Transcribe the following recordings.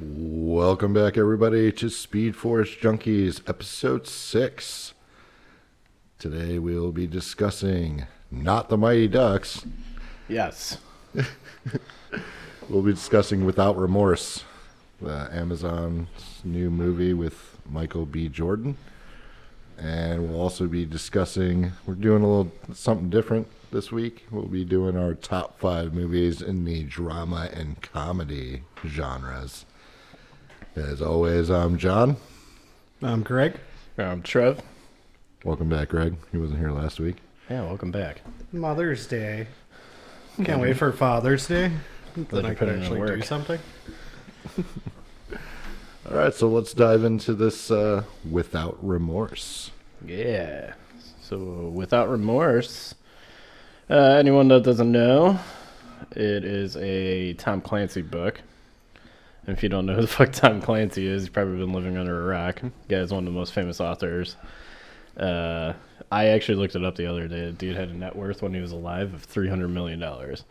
Welcome back, everybody, to Speed Force Junkies, episode six. Today we'll be discussing not the Mighty Ducks. Yes. We'll be discussing Without Remorse, the Amazon's new movie with Michael B. Jordan. And we'll also be discussing, we're doing a little something different this week. We'll be doing our top five movies in the drama and comedy genres. As always, I'm John. I'm Greg. I'm Trev. Welcome back, Greg. He wasn't here last week. Yeah, welcome back. Mother's Day. Can't wait for Father's Day. Then I you could put it actually do something. All right, so let's dive into this uh, without remorse. Yeah. So, without remorse, uh, anyone that doesn't know, it is a Tom Clancy book. And if you don't know who the fuck Tom Clancy is, you've probably been living under a rock. Guy's one of the most famous authors. Uh, I actually looked it up the other day. The dude had a net worth when he was alive of three hundred million dollars.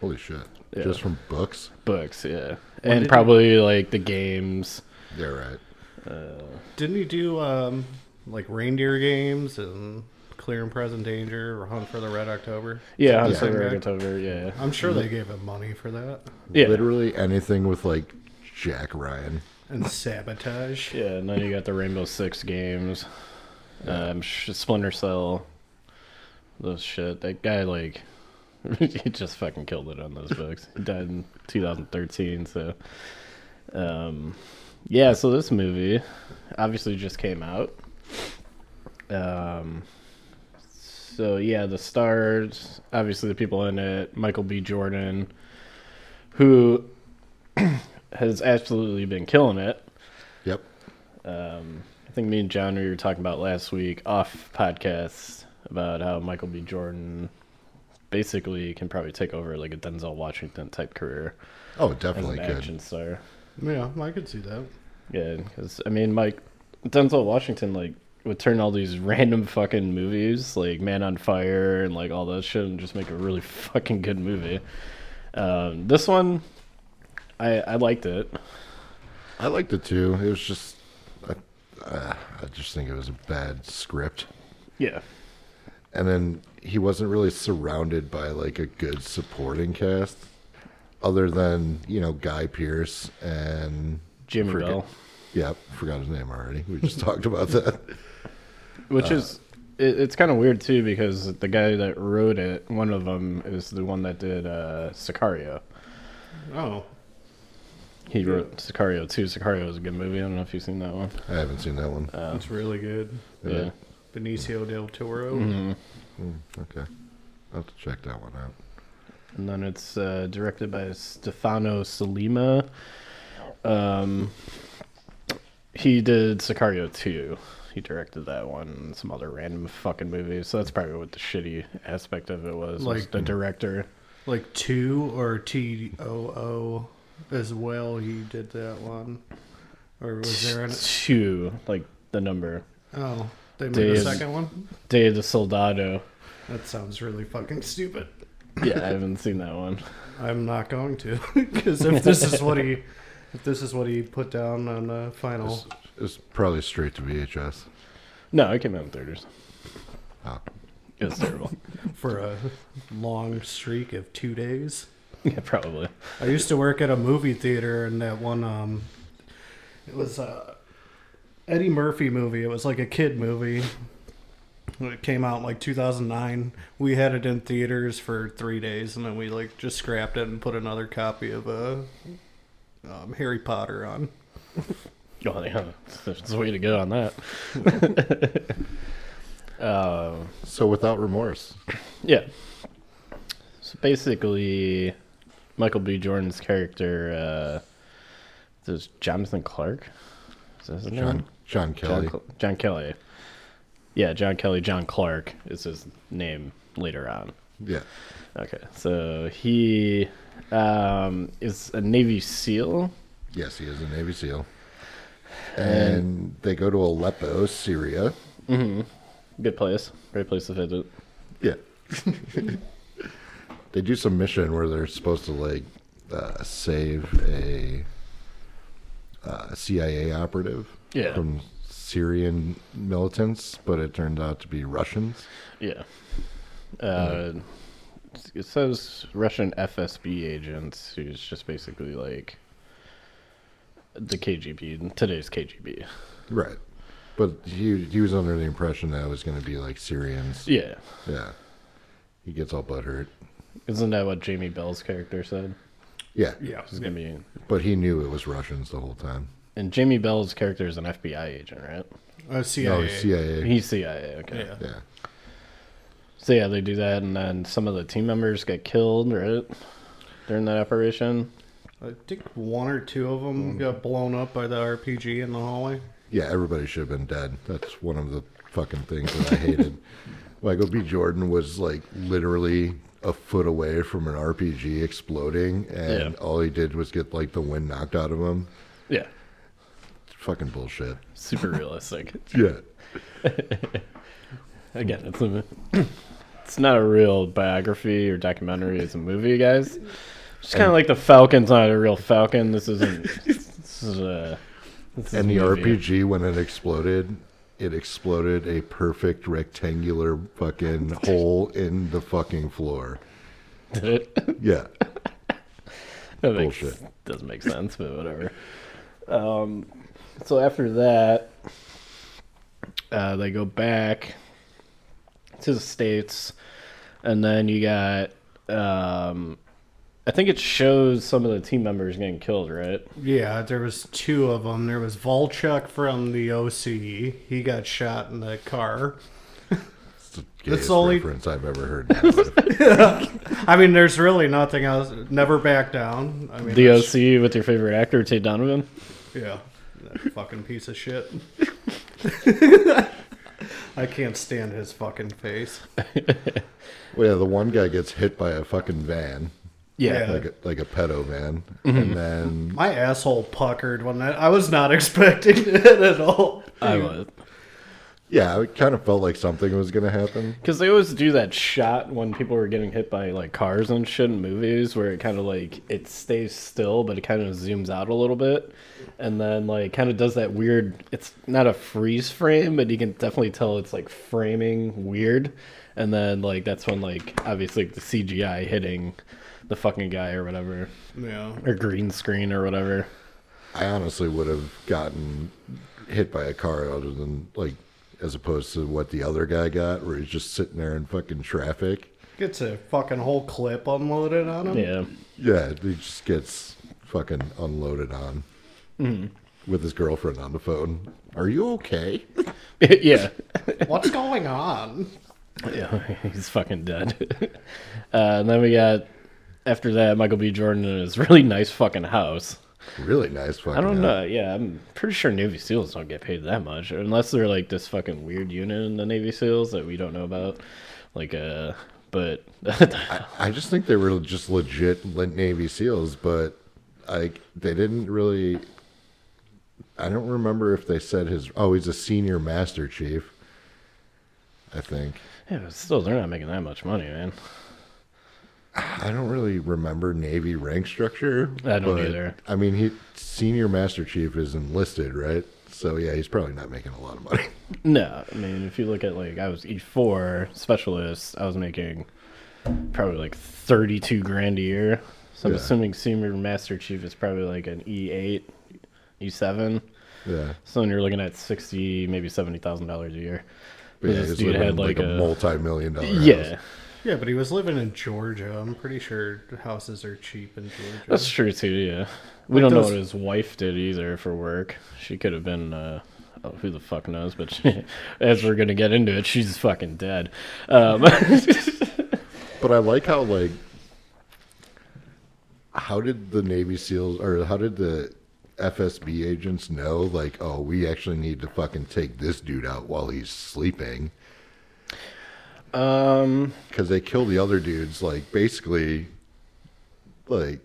Holy shit! Yeah. Just from books. Books, yeah, When and did- probably like the games. Yeah, right. Uh, Didn't he do um, like reindeer games and Clear and Present Danger or Hunt for the Red October? yeah, Hunt Yeah. Hunter Okay. October, yeah. I'm sure they gave him money for that. Yeah. Literally anything with like Jack Ryan. And sabotage. Yeah, and then you got the Rainbow Six games, um, Splinter Cell, those shit. That guy like, he just fucking killed it on those books. He died in 2013, so, um, yeah. So this movie obviously just came out. Um, so yeah, the stars, obviously the people in it, Michael B. Jordan, who has absolutely been killing it. Yep. Um, I think me and John we were talking about last week off podcast about how Michael B. Jordan basically can probably take over like a Denzel Washington type career Oh, as definitely an could. action star. Yeah, I could see that. Yeah, because I mean, Mike Denzel Washington like would turn all these random fucking movies like Man on Fire and like all that shit and just make a really fucking good movie. Um, this one, I I liked it. I liked it too. It was just, I, uh, I just think it was a bad script. Yeah, And then he wasn't really surrounded by like a good supporting cast, other than you know Guy Pearce and Jimmy forget- Bell. Yep, forgot his name already. We just talked about that. Which is it, it's kind of weird too because the guy that wrote it, one of them is the one that did uh, Sicario. Oh, He wrote Sicario too. Sicario is a good movie. I don't know if you've seen that one. I haven't seen that one. Uh, that's really good. yeah. Benicio del Toro. Mhm. Hmm, okay, I'll have to check that one out. And then it's uh, directed by Stefano Sollima. Um, he did Sicario 2. He directed that one and some other random fucking movies. So that's probably what the shitty aspect of it was. was Like- the director. Like two or T O O as well. He did that one. Or was there an. Two, like the number. Oh, they made Dave- a second one? Day of the Soldado. That sounds really fucking stupid. Yeah, I haven't seen that one. I'm not going to, because if this is what he, if this is what he put down on the final, It's, it's probably straight to VHS. No, it came out in theaters. Oh. It was terrible. for a long streak of two days. yeah, probably. I used to work at a movie theater, and that one, um, it was a Eddie Murphy movie. It was like a kid movie. It came out in like 2009. We had it in theaters for three days, and then we like just scrapped it and put another copy of uh, um, Harry Potter on. Oh, yeah. There's a way to go on that. uh, So without remorse. yeah. So basically, Michael B. Jordan's character, uh, is Jonathan Clark? Is that his? John John John, Kelly. Cl- John Kelly. Yeah, John Kelly, John Clark is his name later on. Yeah. Okay, so he um, is a Navy SEAL. Yes, he is a Navy SEAL. And they go to Aleppo, Syria. Mm-hmm. Good place. Great place to visit. Yeah. they do some mission where they're supposed to like uh, save a uh, CIA operative Yeah. from Syrian militants, but it turned out to be Russians. Yeah. Uh, it says Russian FSB agents, who's just basically like the KGB, today's KGB. Right. But he he was under the impression that it was going to be like Syrians. Yeah. Yeah. He gets all butthurt. Isn't that what Jamie Bell's character said? Yeah. Yeah. It's gonna be, But he knew it was Russians the whole time. and Jamie Bell's character is an FBI agent, right? Uh, CIA. No, CIA. He's CIA. Okay. Yeah. Yeah. So yeah, they do that, and then some of the team members get killed, right? During that operation. I think one or two of them mm. got blown up by the RPG in the hallway. Yeah, everybody should have been dead. That's one of the fucking things that I hated. Michael B. Jordan was like literally a foot away from an RPG exploding, and Yeah. all he did was get like the wind knocked out of him. Yeah. Fucking bullshit. Super realistic. Yeah. Again, it's a, it's not a real biography or documentary. It's a movie, guys. It's kind of like the Falcon's not a real Falcon. This isn't. This is a. This And a the movie. RPG, when it exploded, it exploded a perfect rectangular fucking hole in the fucking floor. Did it? Yeah. That makes, Bullshit. Doesn't make sense, but whatever. Um, so after that, uh, they go back to the states, and then you got. Um, I think it shows some of the team members getting killed, right? Yeah, there was two of them. There was Volchuk from the OC. He got shot in the car. It's the gayest only- reference I've ever heard. in my life. I mean, there's really nothing else. Never back down. I mean, The that's- OC with your favorite actor, Tate Donovan. Yeah, that fucking piece of shit. I can't stand his fucking face. well, yeah, the one guy gets hit by a fucking van, Yeah. like a, like a pedo van, Mm-hmm. and then My asshole puckered when that. I was not expecting it at all. I was. yeah, it kind of felt like something was gonna happen. Because they always do that shot when people were getting hit by like cars and shit in movies, where it kind of like it stays still, but it kind of zooms out a little bit, and then like kind of does that weird. It's not a freeze frame, but you can definitely tell it's like framing weird, and then like that's when like obviously the CGI hitting the fucking guy or whatever, Yeah. or green screen or whatever. I honestly would have gotten hit by a car other than like as opposed to what the other guy got, where he's just sitting there in fucking traffic. Gets a fucking whole clip unloaded on him. Yeah, Yeah, he just gets fucking unloaded on Mm-hmm. with his girlfriend on the phone. Are you okay? yeah. What's going on? Yeah, he's fucking dead. uh, and then we got after that Michael B. Jordan in his really nice fucking house. Really nice fucking. I don't house. know. Yeah, I'm pretty sure Navy SEALs don't get paid that much, unless they're like this fucking weird unit in the Navy SEALs that we don't know about. Like, uh, but I just think they were just legit Navy SEAls, but like they didn't really. I don't remember if they said his. Oh, he's a senior master chief. I think. yeah, but still, they're not making that much money, man. I don't really remember Navy rank structure. I don't but, either. I mean, he senior master chief is enlisted, right? So yeah, he's probably not making a lot of money. No, I mean, if you look at like I was E four specialist, I was making probably like thirty two grand a year. So I'm Yeah. assuming senior master chief is probably like an E eight, E seven. Yeah, So then you're looking at sixty, maybe seventy thousand dollars a year. but yeah, This dude had like, like a, a- multi-million dollar. Yeah, house. Yeah, but he was living in Georgia. I'm pretty sure houses are cheap in Georgia. that's true too. Yeah, we Like don't know what his wife did either for work. She could have been. Uh, oh, who the fuck knows? But she, as we're gonna get into it, she's fucking dead. Um, But I like how like how did the Navy SEALs or how did the FSB agents know like oh we actually need to fucking take this dude out while he's sleeping um, because they kill the other dudes like basically like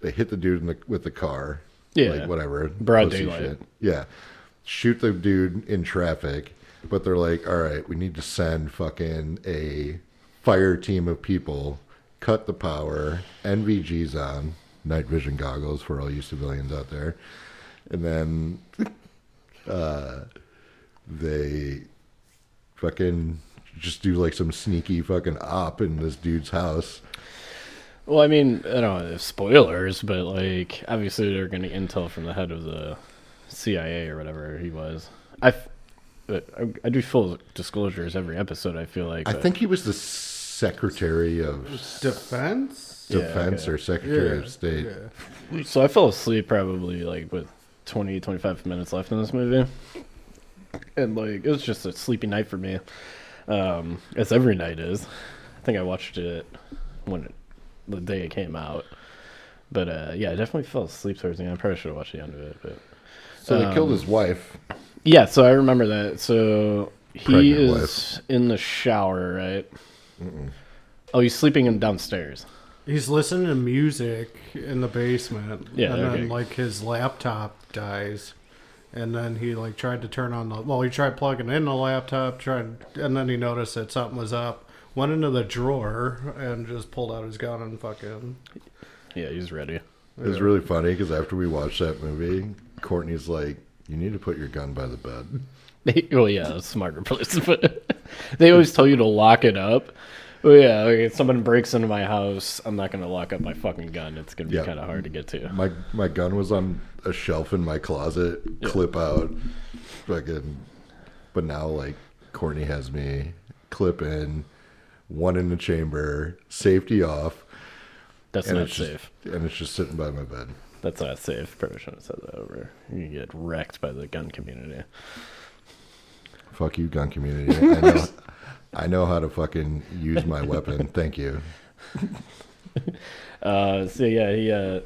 they hit the dude in the, with the car. Yeah. like whatever. Broad pussy daylight. yeah. Shoot the dude in traffic but they're like all right we need to send fucking a fire team of people cut the power nvgs on night vision goggles for all you civilians out there. And then uh, they fucking just do like some sneaky fucking op in this dude's house. Well, I mean, I don't know spoilers, but like obviously they're getting intel from the head of the CIA or whatever he was. I, f- but I, I do full disclosures every episode. I feel like I think he was the Secretary of Defense. Yeah, Defense okay. or Secretary Yeah, of State. yeah. so. I fell asleep probably like with 20, 25 minutes left in this movie, and like it was just a sleepy night for me. Um, as every night is. I think I watched it when it, the day it came out. But uh, yeah, I definitely fell asleep towards the end. I probably should have watched the end of it, but So they killed Um, his wife. Yeah, so I remember that. So he Pregnant is in the shower, right? Oh, he's sleeping in downstairs. He's listening to music in the basement. Yeah, And okay. then like his laptop dies. And then he like tried to turn on the well, he tried plugging in the laptop, tried and then he noticed that something was up. Went into the drawer and just pulled out his gun and fucking Yeah, he's ready. It was really funny because after we watched that movie, Courtney's like, "You need to put your gun by the bed." well, yeah, a smarter place, but they always tell you to lock it up. Well, yeah, like, if someone breaks into my house, I'm not gonna lock up my fucking gun. It's gonna be Yeah. kind of hard to get to. My my gun was on a shelf in my closet, clip out, fucking. But now like Courtney has me clip in, one in the chamber, safety off, That's not it's just, safe. and it's just sitting by my bed. That's not safe. Probably shouldn't have said that over. You get wrecked by the gun community. Fuck you, gun community. I know, I know how to fucking use my weapon. Thank you. Uh, so yeah, he uh,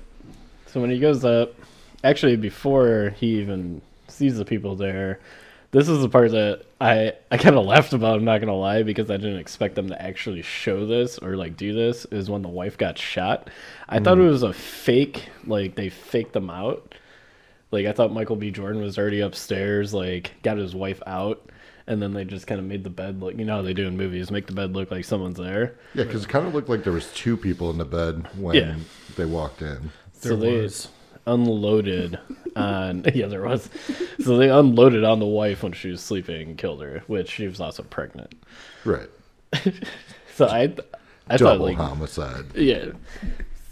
so when he goes up, actually before he even sees the people there, this is the part that I I kind of laughed about. I'm not gonna lie because I didn't expect them to actually show this or like do this. Is when the wife got shot. I thought it was a fake. Like they faked them out. Like I thought Michael B. Jordan was already upstairs, like got his wife out, and then they just kind of made the bed look. You know how they do in movies, make the bed look like someone's there. Yeah, because it kind of looked like there was two people in the bed when Yeah. they walked in. there so they was. unloaded on yeah there was so they unloaded on the wife when she was sleeping and killed her which she was also pregnant Right. so i i thought Double like homicide. yeah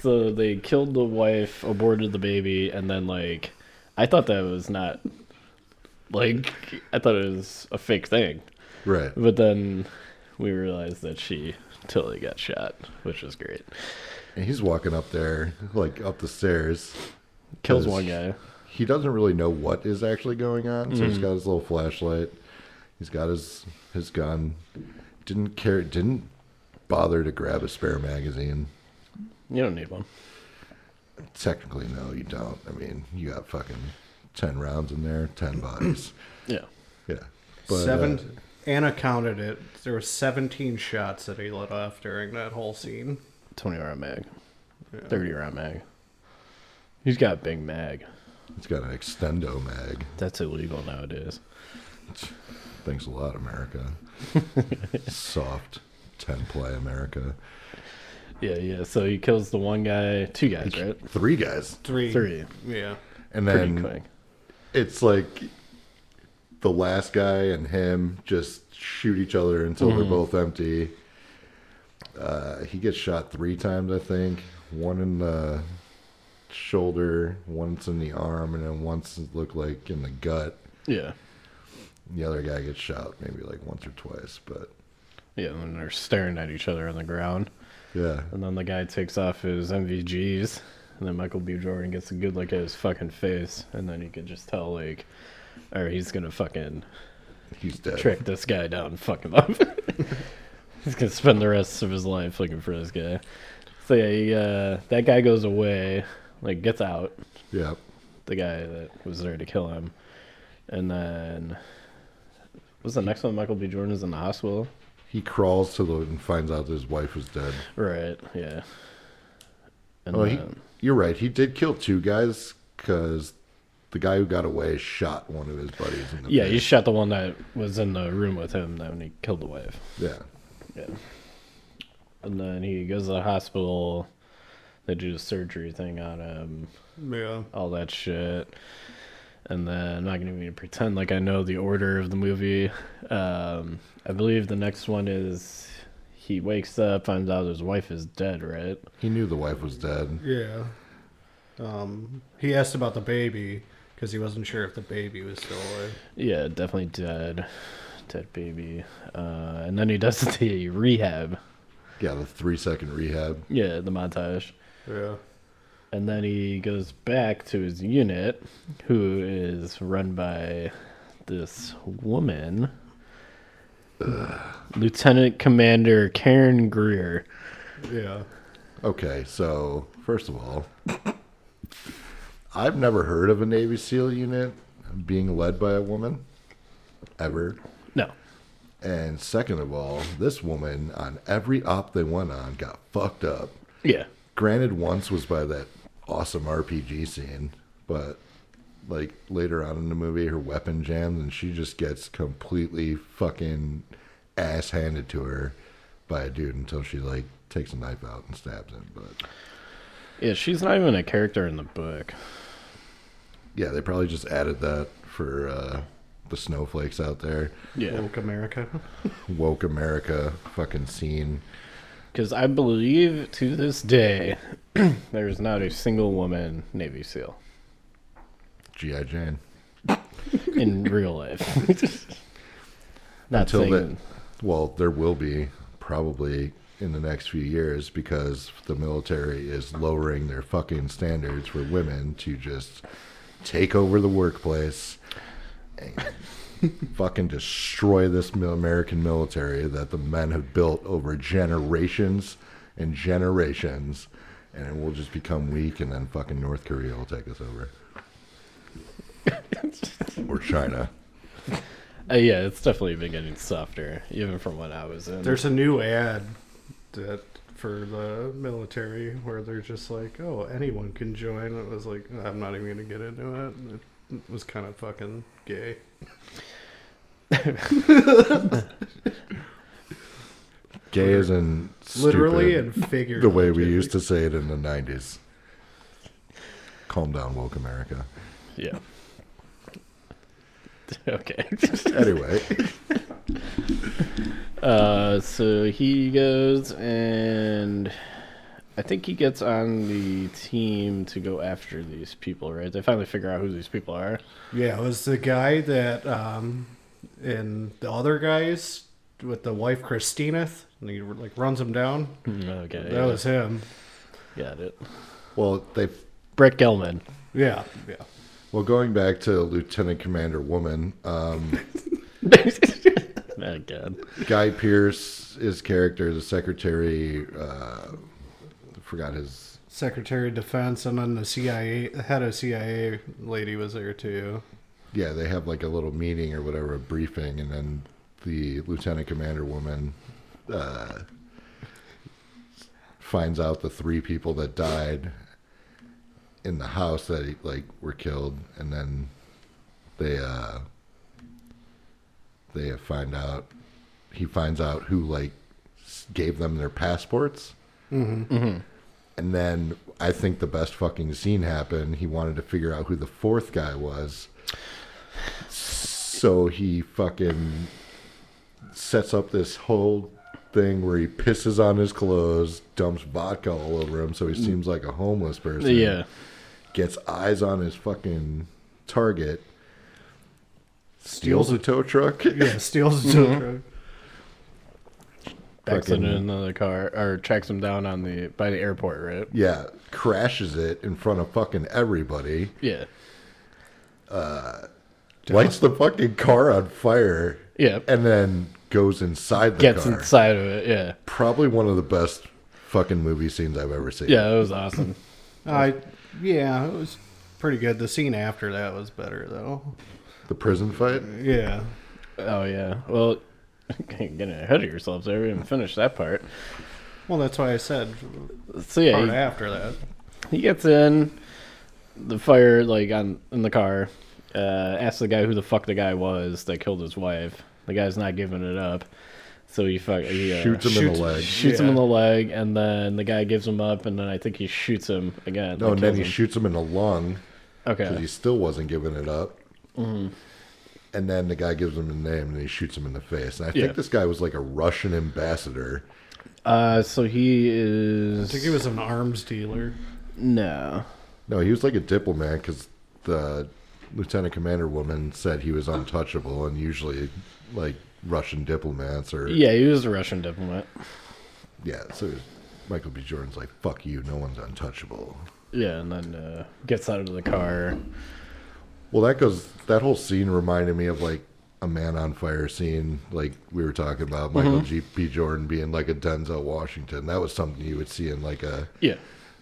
so they killed the wife aborted the baby and then like i thought that was not like i thought it was a fake thing Right. but then we realized that she totally got shot which was great And he's walking up there, like up the stairs. kills one guy He doesn't really know what is actually going on, so Mm-hmm. he's got his little flashlight. He's got his his gun. Didn't care. Didn't bother to grab a spare magazine. you don't need one Technically, no, you don't. I mean, you got fucking ten rounds in there, ten bodies. yeah Yeah. But, Seven uh, Anna counted it. There were seventeen shots that he let off during that whole scene. 20 round mag 30 round mag he's got a big mag it's got an extendo mag. that's illegal nowadays Thanks a lot, America. Soft ten play America. yeah yeah so he kills the one guy two guys right Three guys, Three. three Yeah. and pretty then quick it's like the last guy and him just shoot each other until Mm-hmm. they're both empty. Uh, he gets shot three times, I think. One in the shoulder, once in the arm, and then once it looked like in the gut. yeah The other guy gets shot maybe like once or twice, but yeah and they're staring at each other on the ground yeah, and then the guy takes off his nvgs and then michael b jordan gets a good look at his fucking face and then you can just tell like or he's gonna fucking he's dead. track this guy down and fuck him up. He's gonna spend the rest of his life looking for this guy. So yeah, he, uh, that guy goes away, like gets out. Yeah, The guy that was there to kill him, and then was the next one? Michael B. Jordan is in the hospital. he crawls to the and finds out that his wife was dead. Right. Yeah. And Oh, he, you're right. He did kill two guys because the guy who got away shot one of his buddies in the yeah, face. he shot the one that was in the room with him. That when he killed the wife. yeah. Yeah. And then he goes to the hospital. They do the surgery thing on him. Yeah. all that shit. And then I'm not going to even pretend like I know the order of the movie. Um, I believe the next one is he wakes up, finds out his wife is dead, right? He knew the wife was dead. Yeah. Um, he asked about the baby because he wasn't sure if the baby was still alive. Yeah, definitely dead. Dead baby. Uh, and then he does the rehab. Yeah, the three second rehab. Yeah, the montage. Yeah. And then he goes back to his unit, who is run by this woman, Lieutenant Commander Karen Greer. Yeah. Okay, so first of all, I've never heard of a Navy SEAL unit being led by a woman ever. No. And second of all, this woman on every op they went on got fucked up. Yeah. Granted, once was by that awesome RPG scene, but like later on in the movie, her weapon jams and she just gets completely fucking ass handed to her by a dude until she like takes a knife out and stabs him. But Yeah, she's not even a character in the book. yeah, they probably just added that for uh, the snowflakes out there. Yeah. Woke America. Woke America fucking scene. Because I believe to this day, there's not a single woman Navy SEAL G.I. Jane. in real life. not Until that, well, there will be probably in the next few years because the military is lowering their fucking standards for women to just take over the workplace and fucking destroy this American military that the men have built over generations and generations, and it will just become weak, and then fucking North Korea will take us over. Or China. Uh, yeah, it's definitely been getting softer, even from when I was in. There's a new ad that for the military where they're just like, oh, anyone can join. It was like, I'm not even gonna get into it. It was kind of fucking gay. Gay is in Literally and figuratively. the way we used to say it in the 90s. Calm down, woke America. yeah. okay. Anyway, Uh, so he goes and I think he gets on the team to go after these people, right? They finally figure out who these people are. Yeah, it was the guy that um and the other guys with the wife Christina and he like runs him down. Okay, That yeah, was him. got it. well, they Brett Gelman. Yeah, yeah. Well going back to Lieutenant Commander Woman, um, oh God. Guy Pearce, his character, the secretary, uh, forgot his. Secretary of Defense and then the CIA the head of CIA lady was there too. Yeah, they have like a little meeting or whatever, a briefing, and then the Lieutenant Commander Woman uh, finds out the three people that died in the house that like were killed, and then they uh, they find out he finds out who like gave them their passports, Mm-hmm. and then I think the best fucking scene happened. He wanted to figure out who the fourth guy was, so he fucking sets up this whole thing where he pisses on his clothes, dumps vodka all over him, so he seems like a homeless person. Yeah. Gets eyes on his fucking target. Steals a tow truck. Yeah, steals a tow Mhm. truck. Backs it in another car or tracks him down on the by the airport, right? Yeah, crashes it in front of fucking everybody. Yeah. Lights the fucking car on fire. Yeah. And then goes inside the Gets car. inside of it. Yeah. Probably one of the best fucking movie scenes I've ever seen. Yeah, it was awesome. I yeah, it was pretty good. The scene after that was better though. The prison fight. Yeah. Oh yeah. Well, getting ahead of yourselves there. We didn't finish that part. Well, that's why I said So yeah, part he, after that. he gets in the fire like on in the car. Uh, asks the guy who the fuck the guy was that killed his wife. The guy's not giving it up, so he fuck he, uh, Shoots him in the leg. shoots him in the leg, and then the guy gives him up, and then I think he shoots him again. No, and then he him. shoots him in the lung. Okay. Because he still wasn't giving it up. Mm-hmm. And then the guy gives him a name and he shoots him in the face. And I Yeah. think this guy was like a Russian ambassador. Uh, so he is. I think he was an arms dealer. no. No, he was like a diplomat because the lieutenant commander woman said he was untouchable, and usually, like Russian diplomats or Yeah, he was a Russian diplomat. yeah. So Michael B. Jordan's like, "Fuck you, no one's untouchable." Yeah, and then uh, gets out of the car. Well, that goes. That whole scene reminded me of like a Man on Fire scene, like we were talking about Michael G. P. Jordan being like a Denzel Washington. That was something you would see in like a Yeah.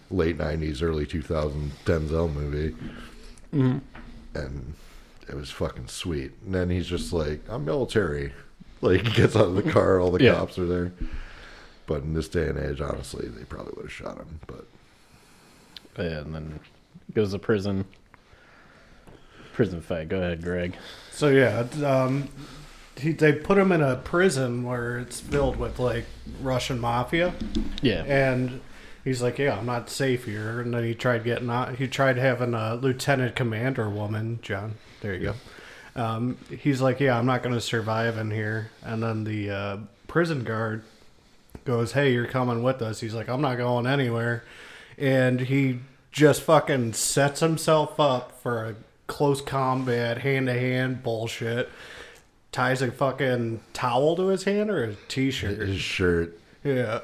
late '90s, early 2000 Denzel movie, Mhm. and it was fucking sweet. And then he's just like, "I'm military." Like he gets out of the car, all the Yeah. cops are there. But in this day and age, honestly, they probably would have shot him. But Yeah, and then goes to prison. Prison fight. Go ahead, Greg. So yeah, um, he, they put him in a prison where it's filled with like Russian mafia, Yeah. and he's like, "Yeah, I'm not safe here." And then he tried getting out. He tried having a lieutenant commander woman, John. There you go. Um, he's like, "Yeah, I'm not going to survive in here." And then the uh, prison guard goes, "Hey, you're coming with us." He's like, "I'm not going anywhere," and he just fucking sets himself up for a close combat, hand to hand bullshit. Ties a fucking towel to his hand or a t-shirt. his shirt, Yeah.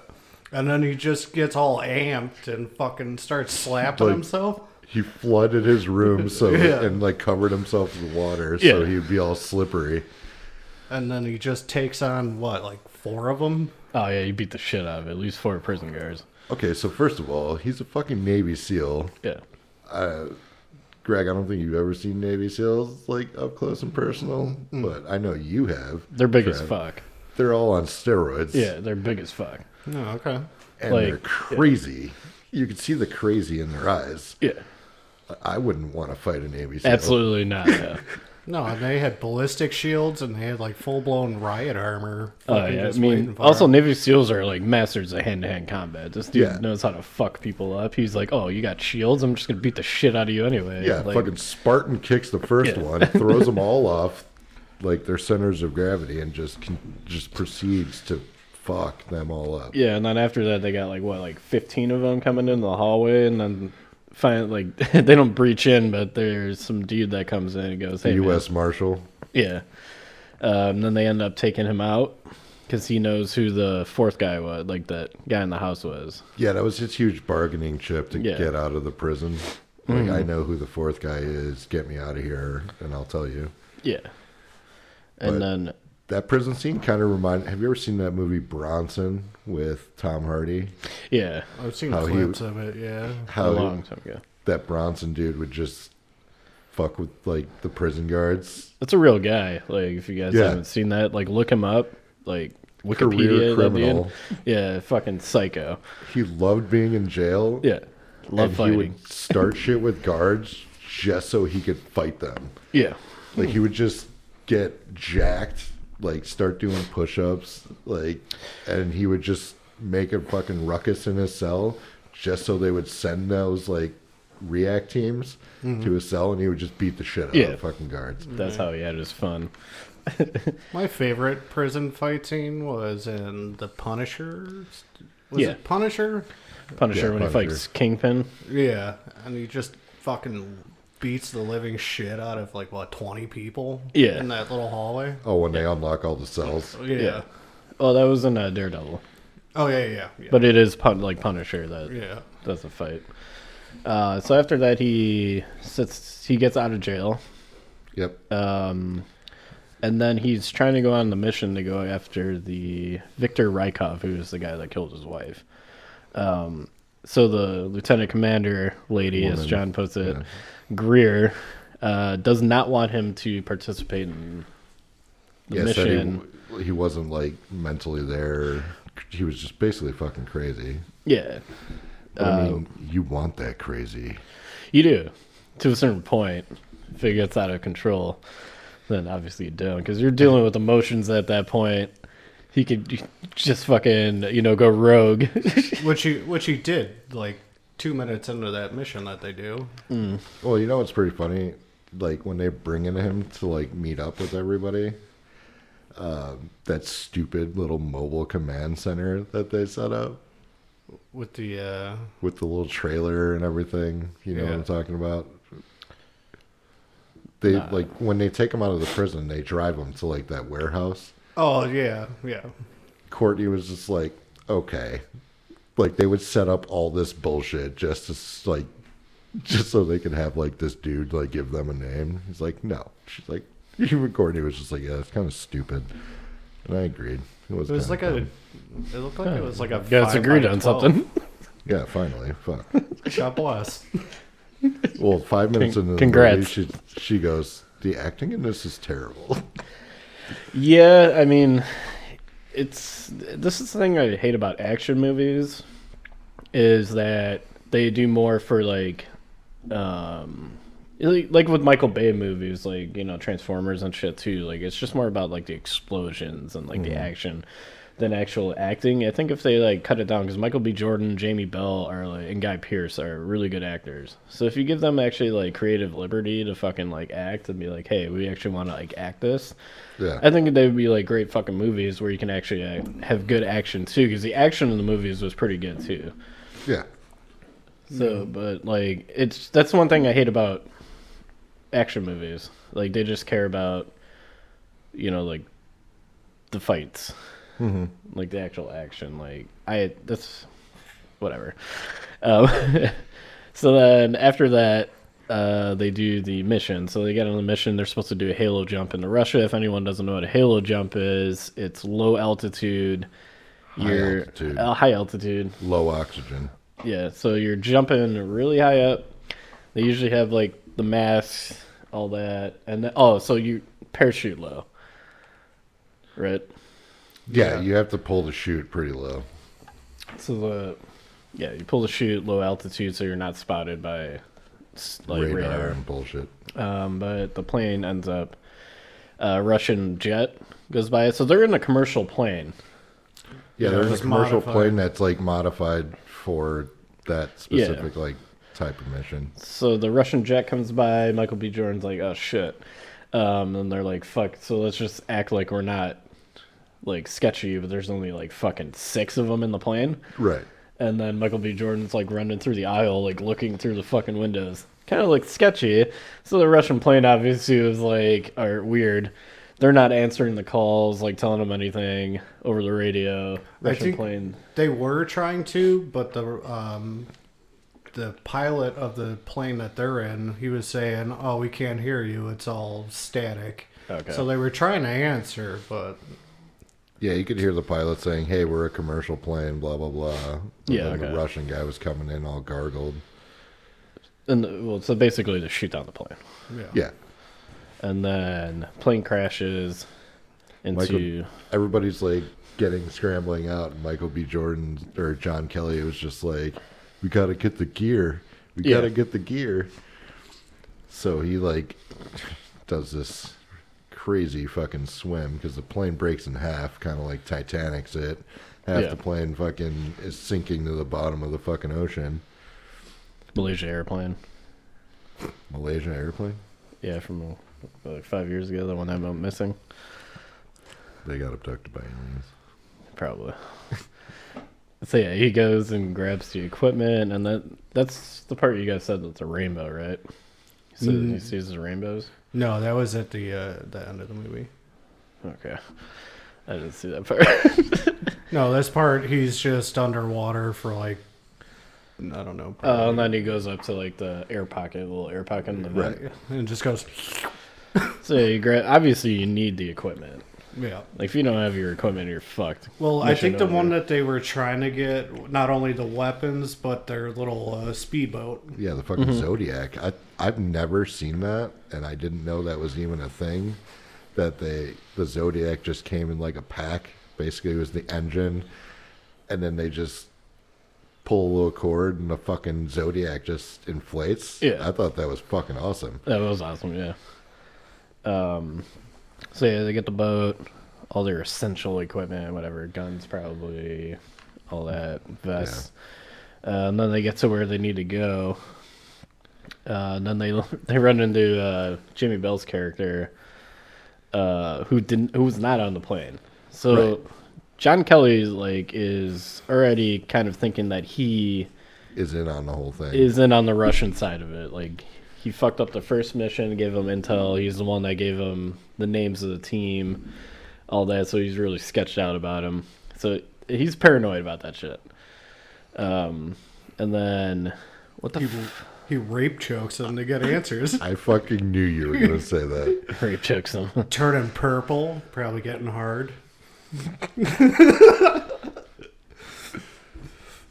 And then he just gets all amped and fucking starts slapping Like- himself. He flooded his room so Yeah. and like covered himself with water Yeah. so he'd be all slippery. And then he just takes on what, like four of them? Oh yeah, you beat the shit out of it. At least four prison guards. Okay, so first of all, he's a fucking Navy SEAL. Yeah. Uh, Greg, I don't think you've ever seen Navy SEAls like up close and personal, but I know you have. They're big as fuck. They're all on steroids. Yeah, they're big as fuck. Oh, okay. and like- they're crazy. You can see the crazy in their eyes. Yeah. I wouldn't want to fight a Navy SEAL. Absolutely not. Yeah. No, they had ballistic shields and they had like full blown riot armor. Oh yeah, I mean, also him. Navy SEALs are like masters of hand-to-hand combat. This dude Yeah. knows how to fuck people up. He's like, "Oh, you got shields? I'm just gonna beat the shit out of you anyway." Yeah, like, fucking Spartan kicks the first Yeah. one, throws them all off like their centers of gravity, and just con- just proceeds to fuck them all up. Yeah, and then after that, they got like what, like 15 of them coming in the hallway, and then find like they don't breach in, but there's some dude that comes in and goes, "Hey, man." U.S. Marshal. Yeah. Um, then they end up taking him out because he knows who the fourth guy was, like that guy in the house was. Yeah, that was his huge bargaining chip to Yeah. get out of the prison. Like, I know who the fourth guy is. Get me out of here, and I'll tell you. Yeah. And But- then That prison scene kind of remind. Have you ever seen that movie Bronson with Tom Hardy? yeah, I've seen how he- clips of it, yeah. a How long time ago. that Bronson dude would just fuck with like the prison guards. That's a real guy. Like if you guys Yeah. haven't seen that, like look him up. Like Wikipedia, that dude. criminal. Yeah, fucking psycho. He loved being in jail. Yeah, love and fighting. he would start shit with guards just so he could fight them. Yeah, Like he would just get jacked, like start doing push-ups, like, and he would just make a fucking ruckus in his cell just so they would send those like react teams to mm-hmm. his cell, and he would just beat the shit out Yeah. of fucking guards. that's how he had his fun. My favorite prison fight scene was in The Punisher. Was Yeah. it Punisher? Punisher Yeah, when he fights Kingpin. Yeah, and he just fucking beats the living shit out of like what twenty people. Yeah. in that little hallway. Oh, when they unlock all the cells. Yeah. Yeah. Oh, that was in uh, Daredevil, Oh yeah, yeah, yeah. but it is pun- like Punisher that yeah. does the fight. Uh, so after that, he sits. He gets out of jail. Yep. Um, and then he's trying to go on the mission to go after the Victor Rykov, who is the guy that killed his wife. Um, so the lieutenant commander lady, as Woman, John puts it, yeah. Greer, uh, does not want him to participate in the Yeah, said mission. he, he wasn't like mentally there. He was just basically fucking crazy. Yeah, But I mean, you want that crazy. you do to a certain point. If it gets out of control, then obviously you don't, because you're dealing with emotions at that point. He could just fucking, you know, go rogue. Which he which he did like two minutes into that mission that they do. Well, you know what's pretty funny? Like when they bring in him to like meet up with everybody, uh, that stupid little mobile command center that they set up With the uh, with the little trailer and everything. You know what I'm talking about? They Nah. like when they take him out of the prison, they drive him to like that warehouse. oh yeah yeah Courtney was just like, okay, like they would set up all this bullshit just to like, just so they could have like this dude like give them a name. He's like, no. She's like, even Courtney was just like, yeah, it's kind of stupid, and I agreed. It was, it was kinda like a it looked like it was like a You guys five agreed on 12. something. yeah. Finally, fuck. God bless. Well, five minutes Con- into the congrats. movie, she she goes, the acting in this is terrible. Yeah, I mean, it's this is the thing I hate about action movies is that they do more for like, um, like with Michael Bay movies, like you know Transformers and shit too. Like it's just more about like the explosions and like the action than actual acting. I think if they like cut it down, because Michael B. Jordan, Jamie Bell are like, and Guy Pearce are really good actors. So if you give them actually like creative liberty to fucking like act and be like, hey, we actually want to like act this. yeah, I think they would be like great fucking movies where you can actually uh, have good action too, because the action in the movies was pretty good too. yeah, So, but like, it's that's one thing I hate about action movies. Like, they just care about, you know, like the fights, hmm like the actual action. Like, I that's whatever. Um, so then after that, uh, they do the mission. So they get on the mission. They're supposed to do a halo jump into Russia. If anyone doesn't know what a halo jump is, it's low altitude. High You're altitude. uh, high altitude. low oxygen. Yeah, so you're jumping really high up. They usually have like the masks, all that, and then, oh, so you parachute low, right? Yeah, Yeah. you have to pull the chute pretty low. So the yeah, you pull the chute low altitude, so you're not spotted by like radar, radar. and bullshit. Um, but the plane ends up uh, Russian jet goes by it, so they're in a commercial plane. Yeah, Yeah, there's a commercial modified. plane that's like modified for that specific like type of mission. So the Russian jet comes by. Michael B. Jordan's like, "Oh shit," um, and they're like, "Fuck." So let's just act like we're not like sketchy, but there's only like fucking six of them in the plane. Right. And then Michael B. Jordan's like running through the aisle, like looking through the fucking windows. Kind of like sketchy. So the Russian plane obviously was like, are weird. They're not answering the calls, like telling them anything over the radio. Russian plane. They were trying to, but the um, the pilot of the plane that they're in, he was saying, "Oh, we can't hear you. It's all static." Okay. So they were trying to answer, but Yeah, you could hear the pilot saying, "Hey, we're a commercial plane," blah blah blah. And Yeah, then okay. the Russian guy was coming in all gargled. and the, well, so basically to shoot down the plane. yeah. Yeah, And then plane crashes into Michael- everybody's like getting scrambling out, and Michael B. Jordan or John Kelly was just like, "We gotta get the gear. We Yeah. gotta get the gear." So he like does this crazy fucking swim because the plane breaks in half, kind of like Titanic's it. Half Yeah. the plane fucking is sinking to the bottom of the fucking ocean. Malaysia airplane. Malaysia airplane. Yeah, from uh, like five years ago, the one that went missing. They got abducted by aliens. Probably. so yeah, he goes and grabs the equipment, and that that's the part you guys said that's a rainbow, right? So said, he Mm. sees the rainbows. No, that was at the uh, the end of the movie. Okay, I didn't see that part. No, this part he's just underwater for like I don't know. uh, and then he goes up to like the air pocket, little air pocket in the vent. Right. and just goes So yeah, you grab. Obviously, you need the equipment. Yeah. Like if you don't have your equipment, you're fucked. Well, I think the over. one that they were trying to get not only the weapons but their little uh, speedboat. Yeah, the fucking Mm-hmm. Zodiac. I I've never seen that, and I didn't know that was even a thing. That they the Zodiac just came in like a pack. Basically, it was the engine, and then they just pull a little cord, and the fucking Zodiac just inflates. Yeah. I thought that was fucking awesome. That was awesome, yeah. Um, so yeah, they get the boat, all their essential equipment, whatever, guns probably, all that, vests. Uh, and then they get to where they need to go. Uh, and then they they run into uh, Jimmy Bell's character, uh, who didn't who was not on the plane. So Right. John Kelly like is already kind of thinking that he Is in on the whole thing. is in on the Russian side of it. Like he fucked up the first mission, gave him intel. He's the one that gave him the names of the team, all that. So he's really sketched out about him. So he's paranoid about that shit. Um, and then what the He, f- he rape chokes them to get answers. I fucking knew you were gonna say that. rape chokes him? Turning purple, probably getting hard.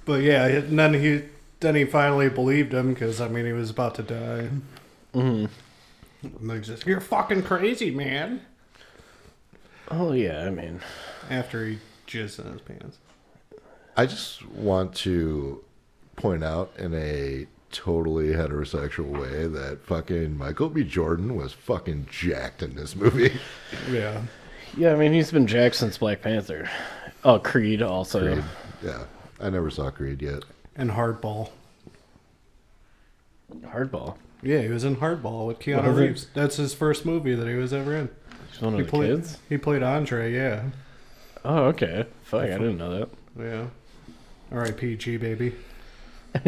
but yeah, and then he then he finally believed him because I mean he was about to die. hmm And they just you're fucking crazy, man. Oh yeah, I mean, After he jizzed in his pants. I just want to point out in a totally heterosexual way that fucking Michael B. Jordan was fucking jacked in this movie. Yeah. yeah, I mean he's been Jack since Black Panther. Oh, Creed also. Creed. Yeah. I never saw Creed yet. And Hardball. Hardball. Yeah, he was in Hardball with Keanu Was it? Reeves. That's his first movie that he was ever in. He's one of He the played kids. he played Andre, yeah. Oh, okay. Fuck, I didn't know that. Yeah. R.I.P. G baby.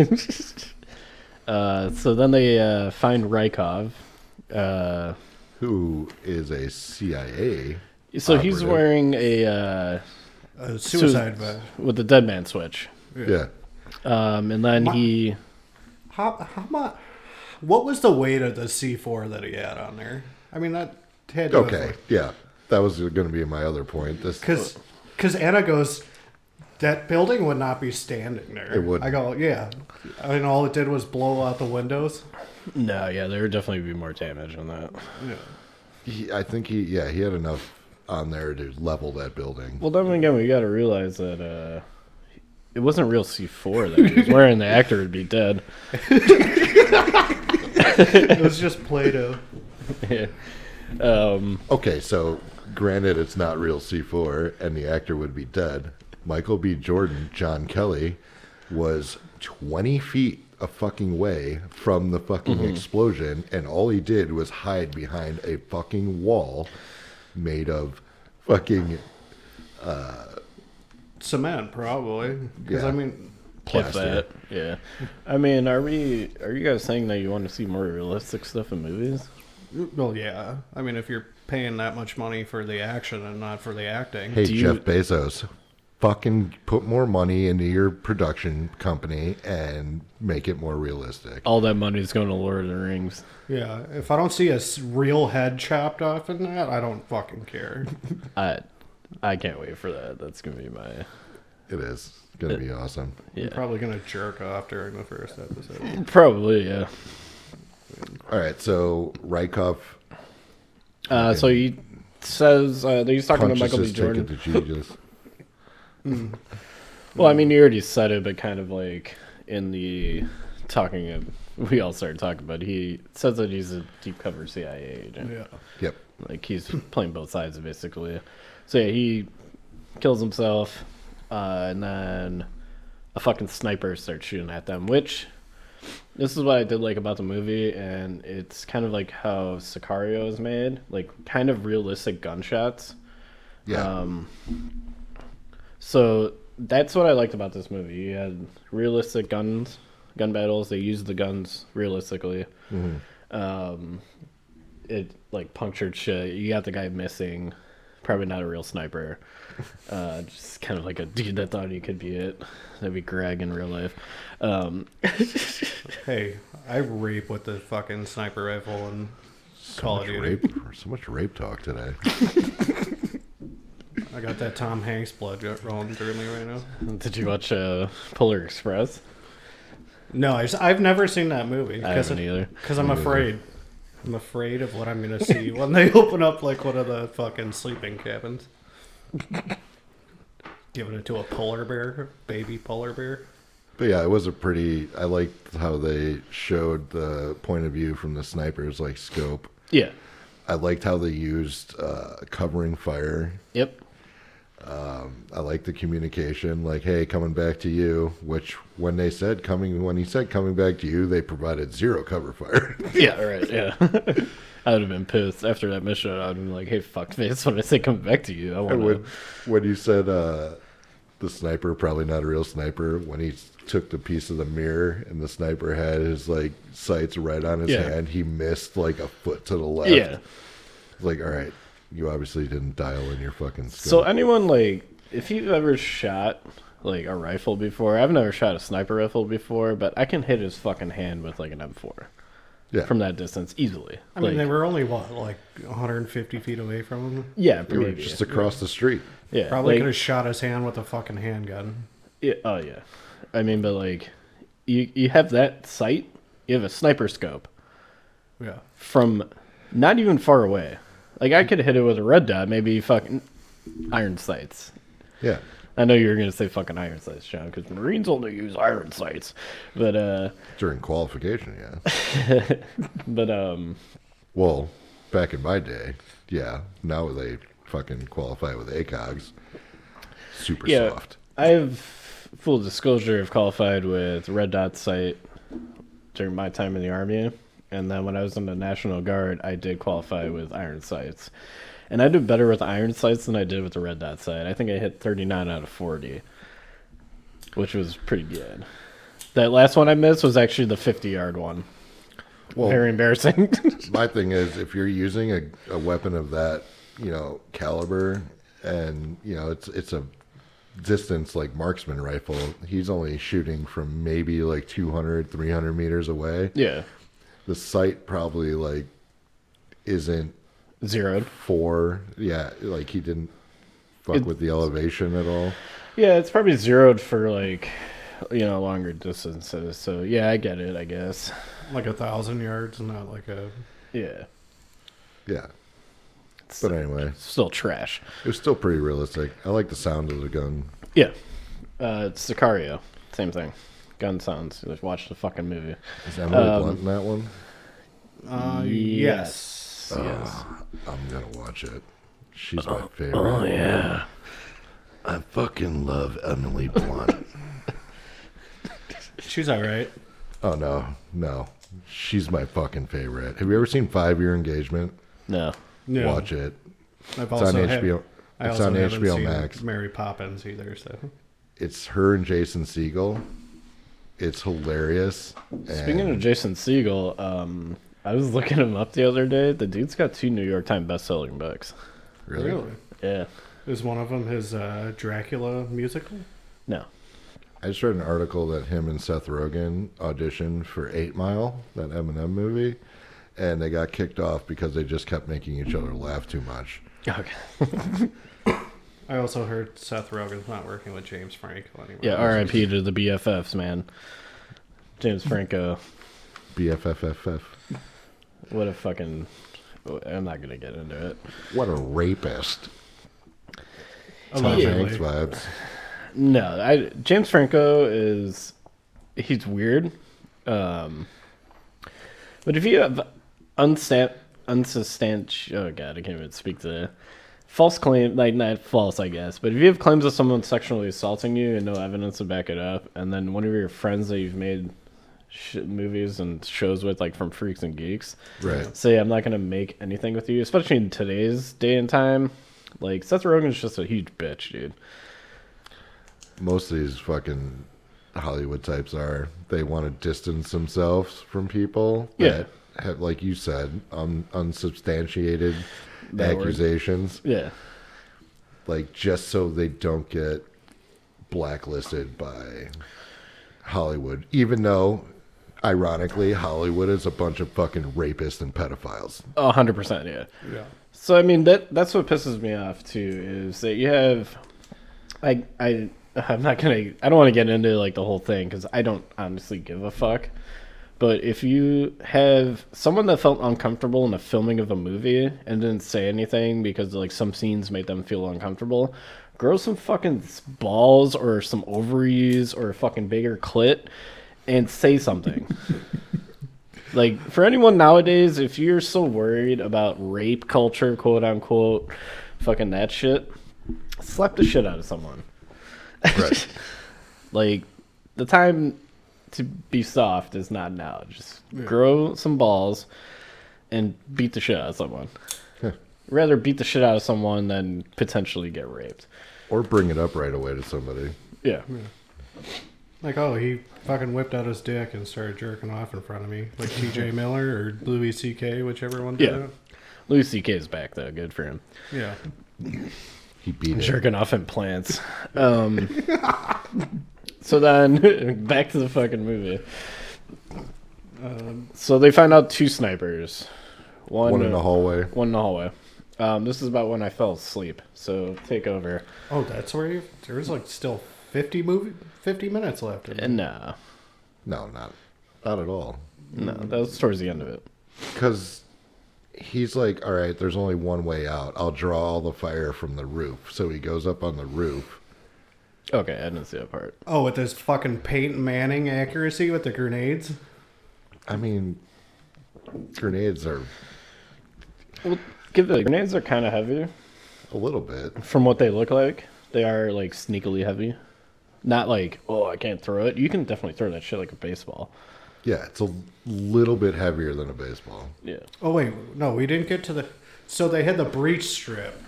uh, so then they uh, find Rykov. Uh, Who is a CIA. so he's Operative. wearing a uh, A suicide vest. with the dead man switch, Yeah. um, and then My- he How how much? What was the weight of the C4 that he had on there? I mean that had to Okay. Yeah. That was going to be my other point. This because because Anna goes. That building would not be standing there. It wouldn't. I go, yeah. I mean, all it did was blow out the windows. no, yeah, there would definitely be more damage on that. Yeah. he, I think he yeah, he had enough on there to level that building. Well, then again, we got to realize that uh, it wasn't real C4 that he was wearing. The actor would be dead. it was just Play-Doh. Yeah. um, Okay, so granted it's not real C4 and the actor would be dead. Michael B. Jordan, John Kelly, was 20 feet a fucking way from the fucking Mm-hmm. explosion, and all he did was hide behind a fucking wall made of fucking Cement, probably. Because Yeah. I mean, if plastic. that, yeah. I mean, are we? Are you guys saying that you want to see more realistic stuff in movies? well, yeah. I mean, if you're paying that much money for the action and not for the acting, Hey, Do you- Jeff Bezos, fucking put more money into your production company and make it more realistic. All that money is going to Lord of the Rings. yeah. If I don't see a real head chopped off in that, I don't fucking care. I, I can't wait for that. That's gonna be my It is going to be awesome. yeah. I'm probably gonna jerk off during the first episode. Probably yeah. All right, so Rykov Uh, so he says uh, he's talking to Michael B. Jordan. to Jesus. Well, I mean, you already said it, but kind of like in the talking of, we all started talking about. He says that he's a deep cover CIA agent. yeah. Yep. Like he's playing both sides basically. So yeah, he kills himself, uh, and then a fucking sniper starts shooting at them. Which this is what I did like about the movie, and it's kind of like how Sicario is made, like kind of realistic gunshots. Yeah. Um, so that's what I liked about this movie. You had realistic guns, gun battles. They used the guns realistically. Um, it like punctured shit. You got the guy missing. Probably not a real sniper. Uh, just kind of like a dude that thought he could be it. That'd be Greg in real life. Um, Hey, I rape with the fucking sniper rifle and so Call much of Duty. rape. So much rape talk today. I got that Tom Hanks blood got rolling through me right now. did you watch uh, Polar Express? No, I have never seen that movie I haven't either. because I'm afraid. I'm afraid of what I'm gonna see when they open up like one of the fucking sleeping cabins. Giving it to a polar bear, baby polar bear. But yeah, it was a pretty. I liked how they showed the point of view from the sniper's like scope. Yeah. I liked how they used uh, covering fire. Yep. Um, I like the communication, like, "Hey, coming back to you." Which, when they said coming, when he said coming back to you, they provided zero cover fire. Yeah, right. Yeah. I would have been pissed after that mission. I would have been like, "Hey, fuck face!" When I say come back to you, I want when, when you said uh, the sniper, probably not a real sniper, when he took the piece of the mirror and the sniper had his like sights right on his Yeah. hand, he missed like a foot to the left. Yeah. Like, all right, you obviously didn't dial in your fucking scope. So anyone like, if you've ever shot like a rifle before, I've never shot a sniper rifle before, but I can hit his fucking hand with like an M4 yeah. from that distance easily. I mean, they were only what, like 150 feet away from him. yeah, You were maybe. just across the street. yeah, Probably like- could have shot his hand with a fucking handgun. Yeah, oh yeah. I mean, but like, you you have that sight. You have a sniper scope Yeah. from not even far away. Like I could hit it with a red dot, maybe fucking iron sights. Yeah. I know you were gonna say fucking iron sights, John, because Marines only use iron sights. But uh, During qualification, yeah. but um, well, back in my day, yeah. Now they fucking qualify with ACOGs. Super yeah, soft. I've full disclosure. I've qualified with red dot sight during my time in the army, and then when I was in the National Guard, I did qualify with iron sights, and I did better with iron sights than I did with the red dot sight. I think I hit 39 out of 40, which was pretty good. That last one I missed was actually the 50 yard one. Well, Very embarrassing. my thing is if you're using a, a weapon of that you know caliber and you know it's it's a distance like marksman rifle he's only shooting from maybe like 200 300 meters away yeah, the sight probably like isn't zeroed. for yeah like he didn't fuck It- with the elevation at all Yeah, it's probably zeroed for like you know longer distances. So yeah, I get it. I guess. Like a thousand yards, not like a. Yeah. yeah It's but anyway still trash. it was still pretty realistic i like the sound of the gun Yeah. Uh, it's Sicario. Same thing. Gun sounds. Just watch the fucking movie. is emily Um, blunt in that one Uh, yes. Yes. i'm gonna watch it she's my favorite Oh yeah. I fucking love Emily Blunt. She's all right. oh no, no, she's my fucking favorite. Have you ever seen Five Year Engagement? No. Yeah. Watch it. I've It's also on had- HBO. I It's also on HBO seen Max. Mary Poppins either. So It's her and Jason Segel. It's hilarious. Speaking and of Jason Segel, um, I was looking him up the other day. The dude's got two New York Times best-selling books. really, Yeah. is one of them his uh, Dracula musical? No. I just read an article that him and Seth Rogen auditioned for Eight Mile, that Eminem movie, and they got kicked off because they just kept making each other laugh too much. Okay. I also heard Seth Rogen's not working with James Franco anymore. Yeah. R.I.P. to the BFFs, man. James Franco. BFFFF. What a fucking. I'm not gonna get into it. What a rapist. Tom Allegedly. Hanks vibes. No, I James Franco is he's weird. Um but if you have unstan unsubstantiated oh god, I can't even speak to false claim like not false I guess, but if you have claims of someone sexually assaulting you and no evidence to back it up, and then one of your friends that you've made sh- movies and shows with like from Freaks and Geeks Right. say I'm not gonna make anything with you, especially in today's day and time. Like Seth Rogen's just a huge bitch, dude. most of these fucking Hollywood types are. They want to distance themselves from people Yeah. that have, like you said, un- unsubstantiated That word. accusations, Yeah. like just so they don't get blacklisted by Hollywood, even though. Ironically, Hollywood is a bunch of fucking rapists and pedophiles. A hundred percent, yeah. Yeah. So I mean that that's what pisses me off too is that you have, I I I'm not gonna I don't want to get into like the whole thing because I don't honestly give a fuck. But if you have someone that felt uncomfortable in the filming of a movie and didn't say anything because like some scenes made them feel uncomfortable, grow some fucking balls or some ovaries or a fucking bigger clit and say something. Like for anyone nowadays, if you're so worried about rape culture, quote unquote, fucking that shit, slap the shit out of someone. Right. Like the time to be soft is not now. Just grow some balls and beat the shit out of someone. Rather beat the shit out of someone than potentially get raped. or bring it up right away to somebody. Yeah. Like, oh, he fucking whipped out his dick and started jerking off in front of me, like T.J. Miller or Louis C.K., whichever one did Yeah. it. Louis C.K. is back though. Good for him. Yeah. He beat it. Jerking off in plants. Um, so then back to the fucking movie. Um, So they find out two snipers. One, One in the hallway. One in the hallway. Um, this is about when I fell asleep. So take over. oh, that's where you. There's like still 50 movie, 50 minutes left. in. And no, No, not not at all. no, that was towards the end of it. Because he's like, all right, there's only one way out. I'll draw all the fire from the roof. So he goes up on the roof. Okay, I didn't see that part. Oh, with this fucking Peyton Manning accuracy with the grenades. I mean, grenades are Well, give the grenades are kind of heavy a little bit. from what they look like. They are like sneakily heavy. Not like oh I can't throw it. You can definitely throw that shit like a baseball. Yeah, it's a little bit heavier than a baseball. Yeah. Oh wait, no, we didn't get to the. So they had the breach strip.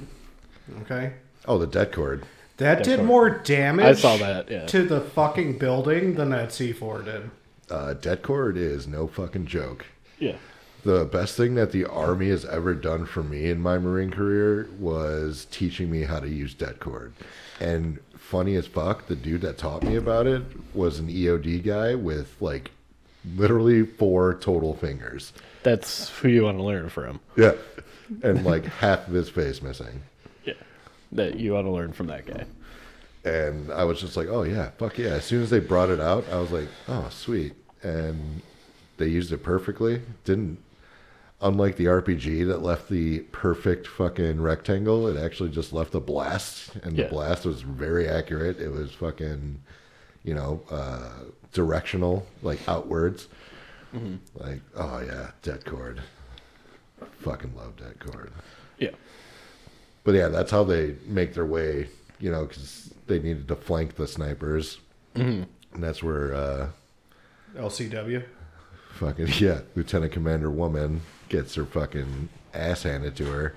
Okay, Oh, the det cord. That That's did right. more damage. I saw that, yeah. To the fucking building than that C4 did. Uh, det cord is no fucking joke. Yeah. The best thing that the Army has ever done for me in my Marine career was teaching me how to use det cord. And funny as fuck, the dude that taught me about it was an EOD guy with like literally four total fingers. That's who you want to learn from. Yeah. And like half of his face missing. That you want to learn from that guy. And I was just like, oh, yeah, fuck yeah. As soon as they brought it out, I was like, oh, sweet. And they used it perfectly. Didn't, unlike the RPG that left the perfect fucking rectangle, it actually just left a blast. And Yeah. the blast was very accurate. It was fucking, you know, uh, directional, like outwards. Like, oh, yeah, det cord. Fucking love det cord. Yeah. But yeah, that's how they make their way, you know, because they needed to flank the snipers. And that's where uh, LCW. fucking, yeah, Lieutenant Commander Woman gets her fucking ass handed to her,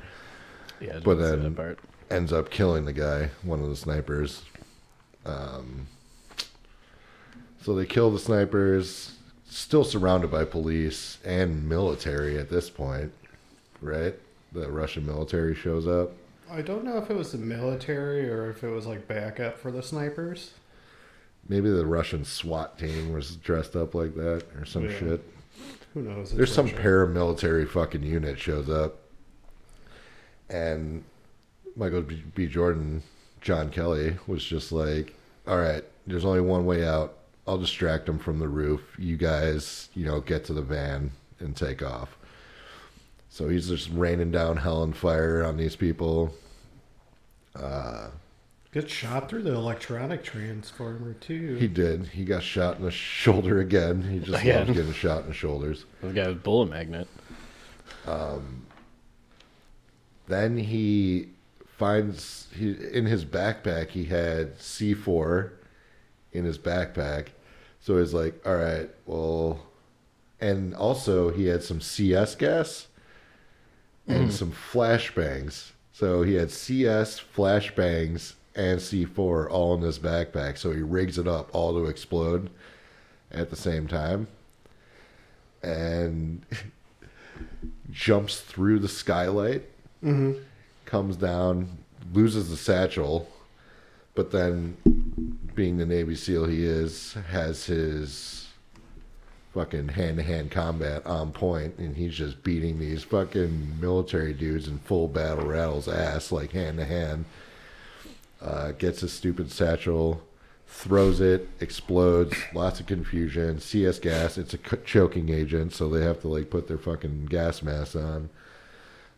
Yeah. But then- that part. ends up killing the guy, one of the snipers. Um, so they kill the snipers, still surrounded by police and military at this point, right? The Russian military shows up. I don't know if it was the military or if it was like backup for the snipers. Maybe the Russian SWAT team was dressed up like that or some Yeah. shit. Who knows? There's some Russia. paramilitary fucking unit shows up, and Michael B. B. Jordan, John Kelly was just like, "All right, there's only one way out. I'll distract them from the roof. You guys, you know, get to the van and take off." So he's just raining down hell and fire on these people. Uh, Get shot through the electronic transformer too. He did. He got shot in the shoulder again. He just Again. loves getting shot in the shoulders. The guy with bullet magnet. Um, then he finds he in his backpack he had C four in his backpack. So he's like, all right, well and also he had some CS gas and mm. some flashbangs. So he had CS, flashbangs, and C4 all in his backpack. So he rigs it up all to explode at the same time. And jumps through the skylight mm-hmm. comes down, loses the satchel, but then, being the Navy SEAL he is, has his fucking hand to hand combat on point, and he's just beating these fucking military dudes in full battle rattles ass, like hand to hand. Gets his stupid satchel, throws it, explodes, lots of confusion. CS gas, it's a choking agent, so they have to like put their fucking gas mask on.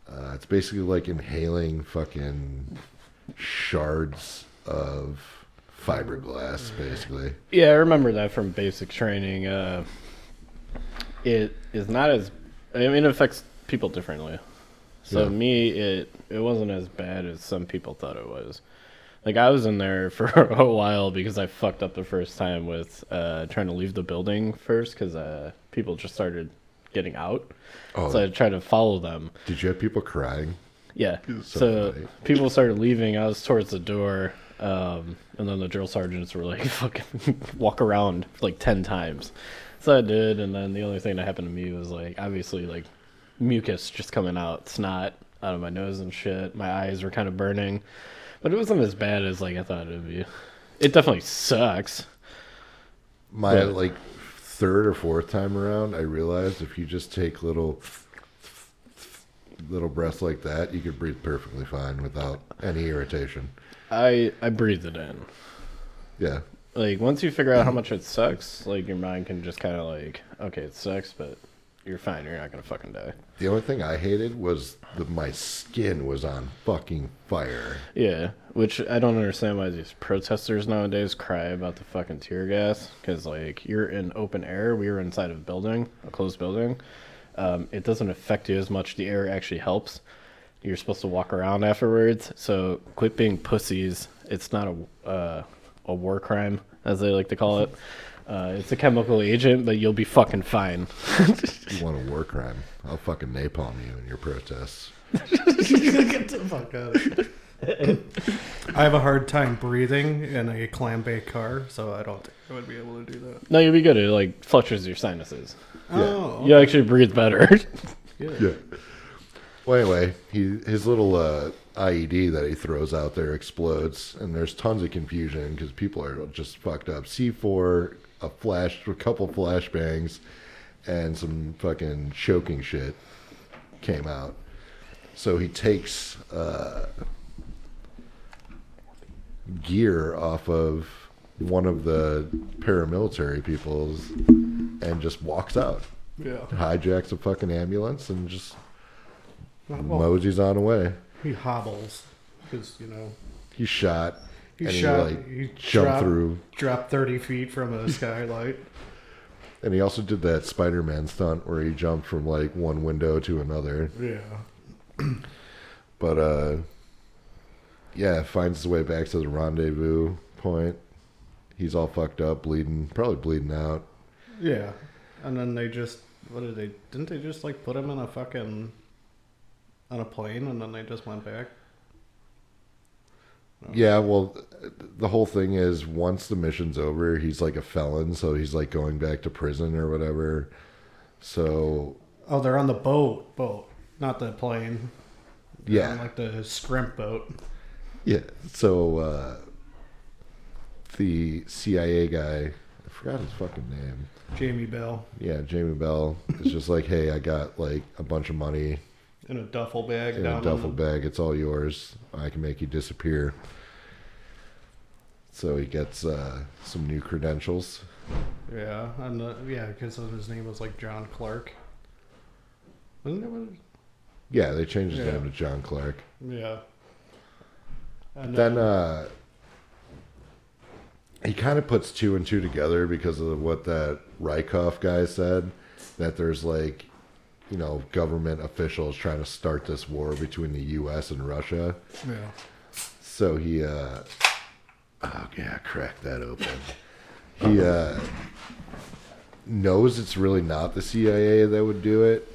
Uh, it's basically like inhaling fucking shards of fiberglass, basically. Yeah, I remember that from basic training. Uh, it is not as. I mean, it affects people differently. So Yeah. me, it it wasn't as bad as some people thought it was. Like I was in there for a while because I fucked up the first time with uh, trying to leave the building first because uh, people just started getting out. Oh, So I tried to follow them. did you have people crying? Yeah. So So, people started leaving. I was towards the door, um, and then the drill sergeants were like, "Fucking walk around like ten times." So I did, and then the only thing that happened to me was like, obviously, like mucus just coming out, snot out of my nose and shit. My eyes were kind of burning, but it wasn't as bad as like I thought it would be. It definitely sucks. My But- like third or fourth time around, I realized if you just take little little breaths like that, you could breathe perfectly fine without any irritation. I I breathed it in. Yeah. Like once you figure out how much it sucks, like your mind can just kind of like, okay, it sucks, but you're fine. You're not gonna fucking die. The only thing I hated was that my skin was on fucking fire. Yeah, which I don't understand why these protesters nowadays cry about the fucking tear gas. Because like you're in open air, we were inside of a building, a closed building. Um, it doesn't affect you as much. The air actually helps. You're supposed to walk around afterwards. So quit being pussies. It's not a uh, a war crime, as they like to call it. Uh, it's a chemical agent, but you'll be fucking fine. You want a war crime? I'll fucking napalm you in your protests. Get the fuck out of here. I have a hard time breathing in a clam baked car, so I don't think I would be able to do that. no, you'll be good. It like flutters your sinuses. Oh, You actually breathe better. yeah. Yeah. Well, anyway, he his little uh, IED that he throws out there explodes, and there's tons of confusion because people are just fucked up. C4, a flash, a couple flashbangs, and some fucking choking shit came out. So he takes uh, gear off of one of the paramilitary people's and just walks out. Yeah. Hijacks a fucking ambulance and just Well, moseys on way. he hobbles because you know He shot. he shot. he like he jumped dropped, through. dropped thirty feet from a skylight. And he also did that Spider-Man stunt where he jumped from like one window to another. Yeah. But uh, yeah, finds his way back to the rendezvous point. He's all fucked up, bleeding, probably bleeding out. Yeah. And then they just what did they didn't they just like put him in a fucking on a plane and then they just went back? No. Yeah, well, the whole thing is once the mission's over, he's like a felon, so he's like going back to prison or whatever. So Oh, they're on the boat, boat, not the plane. They're yeah, like the scrimp boat. yeah. So uh, the CIA guy, I forgot his fucking name. Jamie Bell Yeah, Jamie Bell is just like, hey, I got like a bunch of money in a duffel bag in a duffel the- bag. It's all yours. I can make you disappear. So he gets uh, some new credentials. Yeah, and uh, yeah, because his name was like John Clark. Wasn't it? What, Yeah, they changed his Yeah. name to John Clark. yeah. And Then uh, he kind of puts two and two together because of what that Rykov guy said that there's like, you know, government officials trying to start this war between the U.S. and Russia. yeah, So he, uh, oh yeah, crack that open. He uh, knows it's really not the CIA that would do it.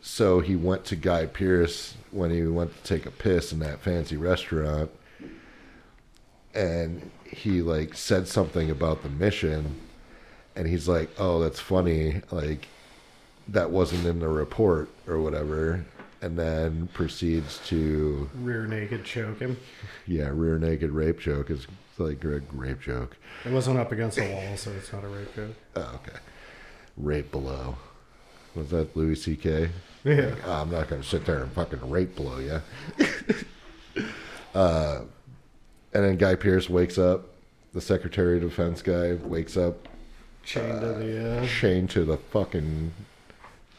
So he went to Guy Pearce when he went to take a piss in that fancy restaurant, and he like said something about the mission, and he's like, "Oh, that's funny. Like that wasn't in the report or whatever." And then proceeds to rear naked choke him. yeah, rear naked rape joke is like a rape joke. It wasn't up against the wall, so it's not a rape joke. Oh, okay. Rape below. Was that Louis C.K.? Yeah, Oh, I'm not going to sit there and fucking rape below you. uh, and then Guy Pearce wakes up. The Secretary of Defense guy wakes up, chained to the uh, chained to the fucking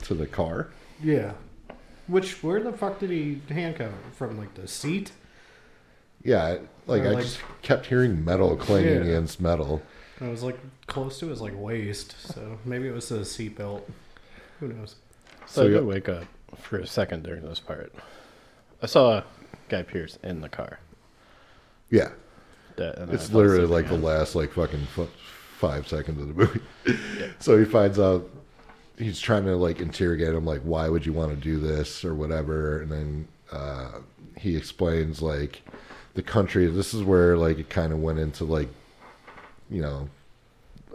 to the car. yeah. Which where the fuck did he handcuff it? from? Like the seat? Yeah, like Or I like- just kept hearing metal clanging Yeah. against metal. It was like close to his like waist, so maybe it was the seatbelt. Who knows? So, So I you- did wake up. for a second during this part. I saw Guy Pearce in the car. Yeah, That, and then it's fell literally asleep like the again. last like fucking f- five seconds of the movie. so he finds out he's trying to like interrogate him, like, why would you want to do this or whatever, and then uh, he explains like the country. This is where like it kind of went into like, you know,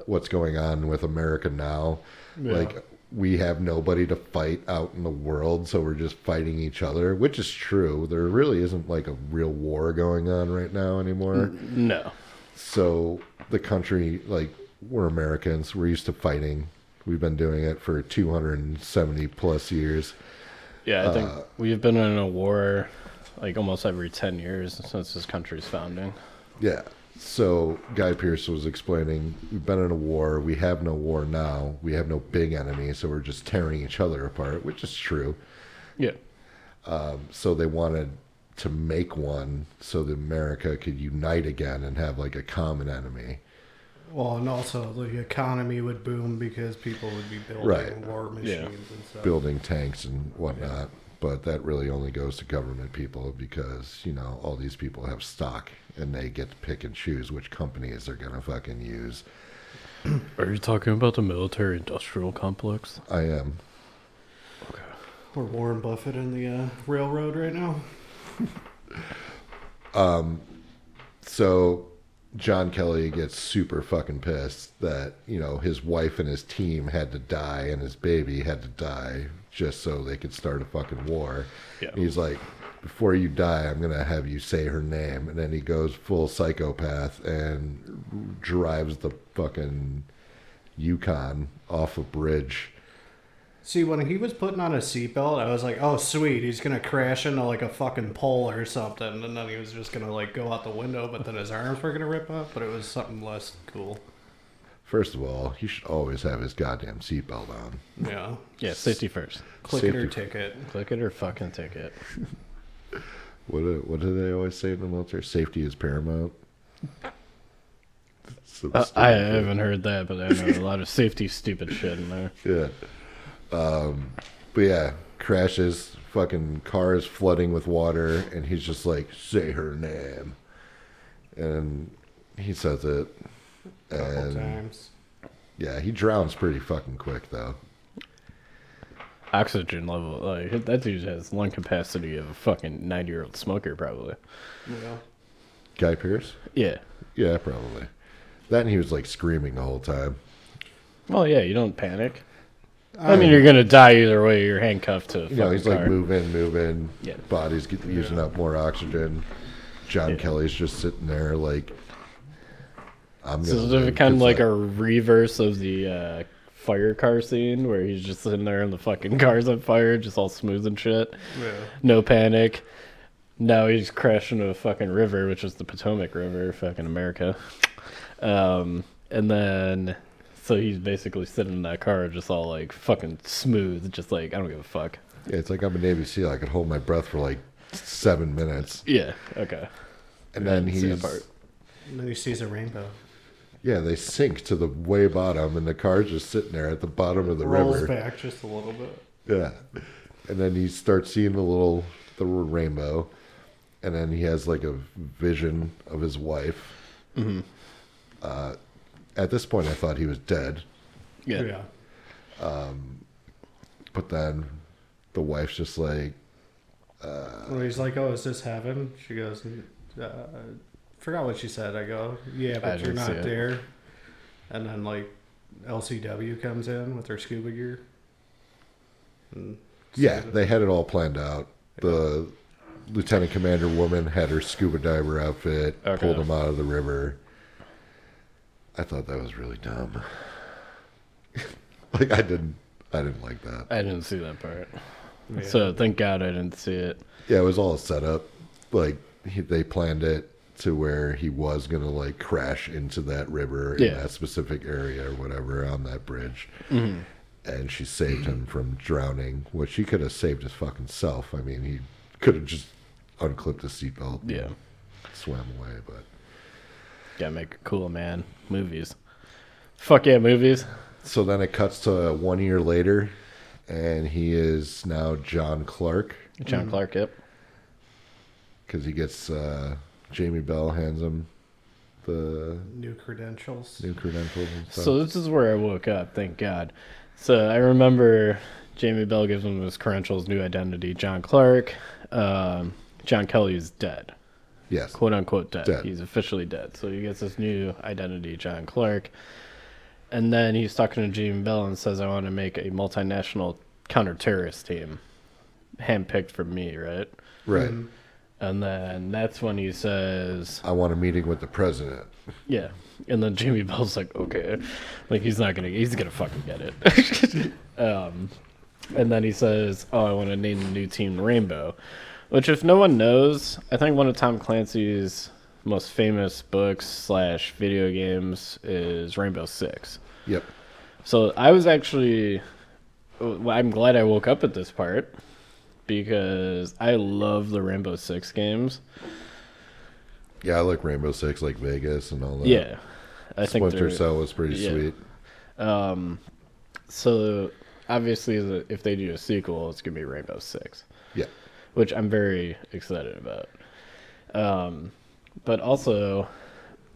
what's going on with America now. Yeah. Like we have nobody to fight out in the world, so we're just fighting each other, which is true. There really isn't like a real war going on right now anymore. No. So the country, like we're Americans, we're used to fighting. We've been doing it for 270 plus years. Yeah, I think Uh, we've been in a war like almost every 10 years since this country's founding. Yeah. So Guy Pearce was explaining, we've been in a war. We have no war now. We have no big enemy, so we're just tearing each other apart, which is true. Yeah. So they wanted to make one so that America could unite again and have like a common enemy. Well, and also the economy would boom because people would be building Right. war machines Yeah. and stuff. building tanks and whatnot. But that really only goes to government people because, you know, all these people have stock and they get to pick and choose which companies they're going to fucking use. Are you talking about the military industrial complex? I am. We're Warren Buffett in the uh, railroad right now. So John Kelly gets super fucking pissed that, you know, his wife and his team had to die and his baby had to die just so they could start a fucking war. Yeah. And he's like, before you die, I'm going to have you say her name. And then he goes full psychopath and drives the fucking Yukon off a bridge. See, when he was putting on a seatbelt, I was like, "Oh, sweet, he's gonna crash into like a fucking pole or something," and then he was just gonna like go out the window, but then his arms were gonna rip off. But it was something less cool. First of all, he should always have his goddamn seatbelt on. Yeah, Yeah, safety first. click it or Safety- ticket. Click it or fucking ticket. What do, what do they always say in the military? Safety is paramount. Some Uh, I stupid haven't heard that, but I know a lot of safety stupid shit in there. Yeah. Um, but yeah, crashes. Fucking car is flooding with water, and he's just like, "Say her name," and he says it. Couple And times. yeah, he drowns pretty fucking quick though. Oxygen level, like that dude has lung capacity of a fucking ninety year old smoker, probably. Yeah. Guy Pearce. Yeah. Yeah, probably. That and he was like screaming the whole time. Well, yeah, you don't panic. I mean, you're gonna die either way. You're handcuffed to. A You know, he's fucking like car. move in, move in. Yeah. Body's get, using up more oxygen. John Yeah. Kelly's just sitting there like, I'm So gonna. it's live," kind of like a reverse of the uh, fire car scene where he's just sitting there and the fucking car's on fire, just all smooth and shit. Yeah. No panic. Now he's crashing into a fucking river, which is the Potomac River, fucking America. Um, and then, so he's basically sitting in that car, just all like fucking smooth, just like I don't give a fuck. Yeah, it's like I'm a Navy SEAL. I could hold my breath for like seven minutes, Yeah. Okay. and then See he's part. And then he sees a rainbow. yeah. They sink to the way bottom, and the car's just sitting there at the bottom of the Rolls river. back just a little bit. Yeah, and then he starts seeing the little the rainbow, and then he has like a vision of his wife. Mm-hmm. Uh, at this point, I thought he was dead, Yeah. Um. But then the wife's just like, When he's like, "Oh, is this heaven?" She goes, uh, "Forgot what she said." I go, "Yeah, I but you're didn't see not it. there." And then like LCW comes in with her scuba gear. And yeah, they had it all planned out. The lieutenant commander woman had her scuba diver outfit, Okay. pulled him out of the river. I thought that was really dumb. like I didn't, I didn't like that. I didn't see that part. Yeah. So thank God I didn't see it. Yeah, it was all set up. Like he, they planned it to where he was gonna like crash into that river in Yeah. that specific area or whatever on that bridge, Mm-hmm. and she saved him from drowning. Which he could have saved his fucking self. I mean, he could have just unclipped his seatbelt, and Yeah. swam away. But Gotta make cool, man. Movies. Fuck yeah, movies. so then it cuts to one year later, and he is now John Clark John Clark. Yep. because he gets uh, Jamie Bell hands him the New credentials. new credentials and stuff. So this is where I woke up. Thank God. So I remember Jamie Bell gives him his credentials, new identity. John Clark. Um, John Kelly is dead. Yes, quote unquote dead. Dead. He's officially dead. So he gets this new identity, John Clark. And then he's talking to Jamie Bell and says, I want to make a multinational counter-terrorist team. Handpicked from me, right? right. And then that's when he says, I want a meeting with the president. yeah. And then Jamie Bell's like, okay. Like, he's not going to, he's going to fucking get it. um, and then he says, oh, I want to name the new team Rainbow. Which, if no one knows, I think one of Tom Clancy's most famous books slash video games is Rainbow Six. Yep. So I was actually, I'm glad I woke up at this part because I love the Rainbow Six games. Yeah, I like Rainbow Six, like Vegas and all that. Yeah, I think Splinter Cell was pretty yeah. sweet. Um, so obviously, if they do a sequel, it's gonna be Rainbow Six, Yeah. Which I'm very excited about. Um, but also,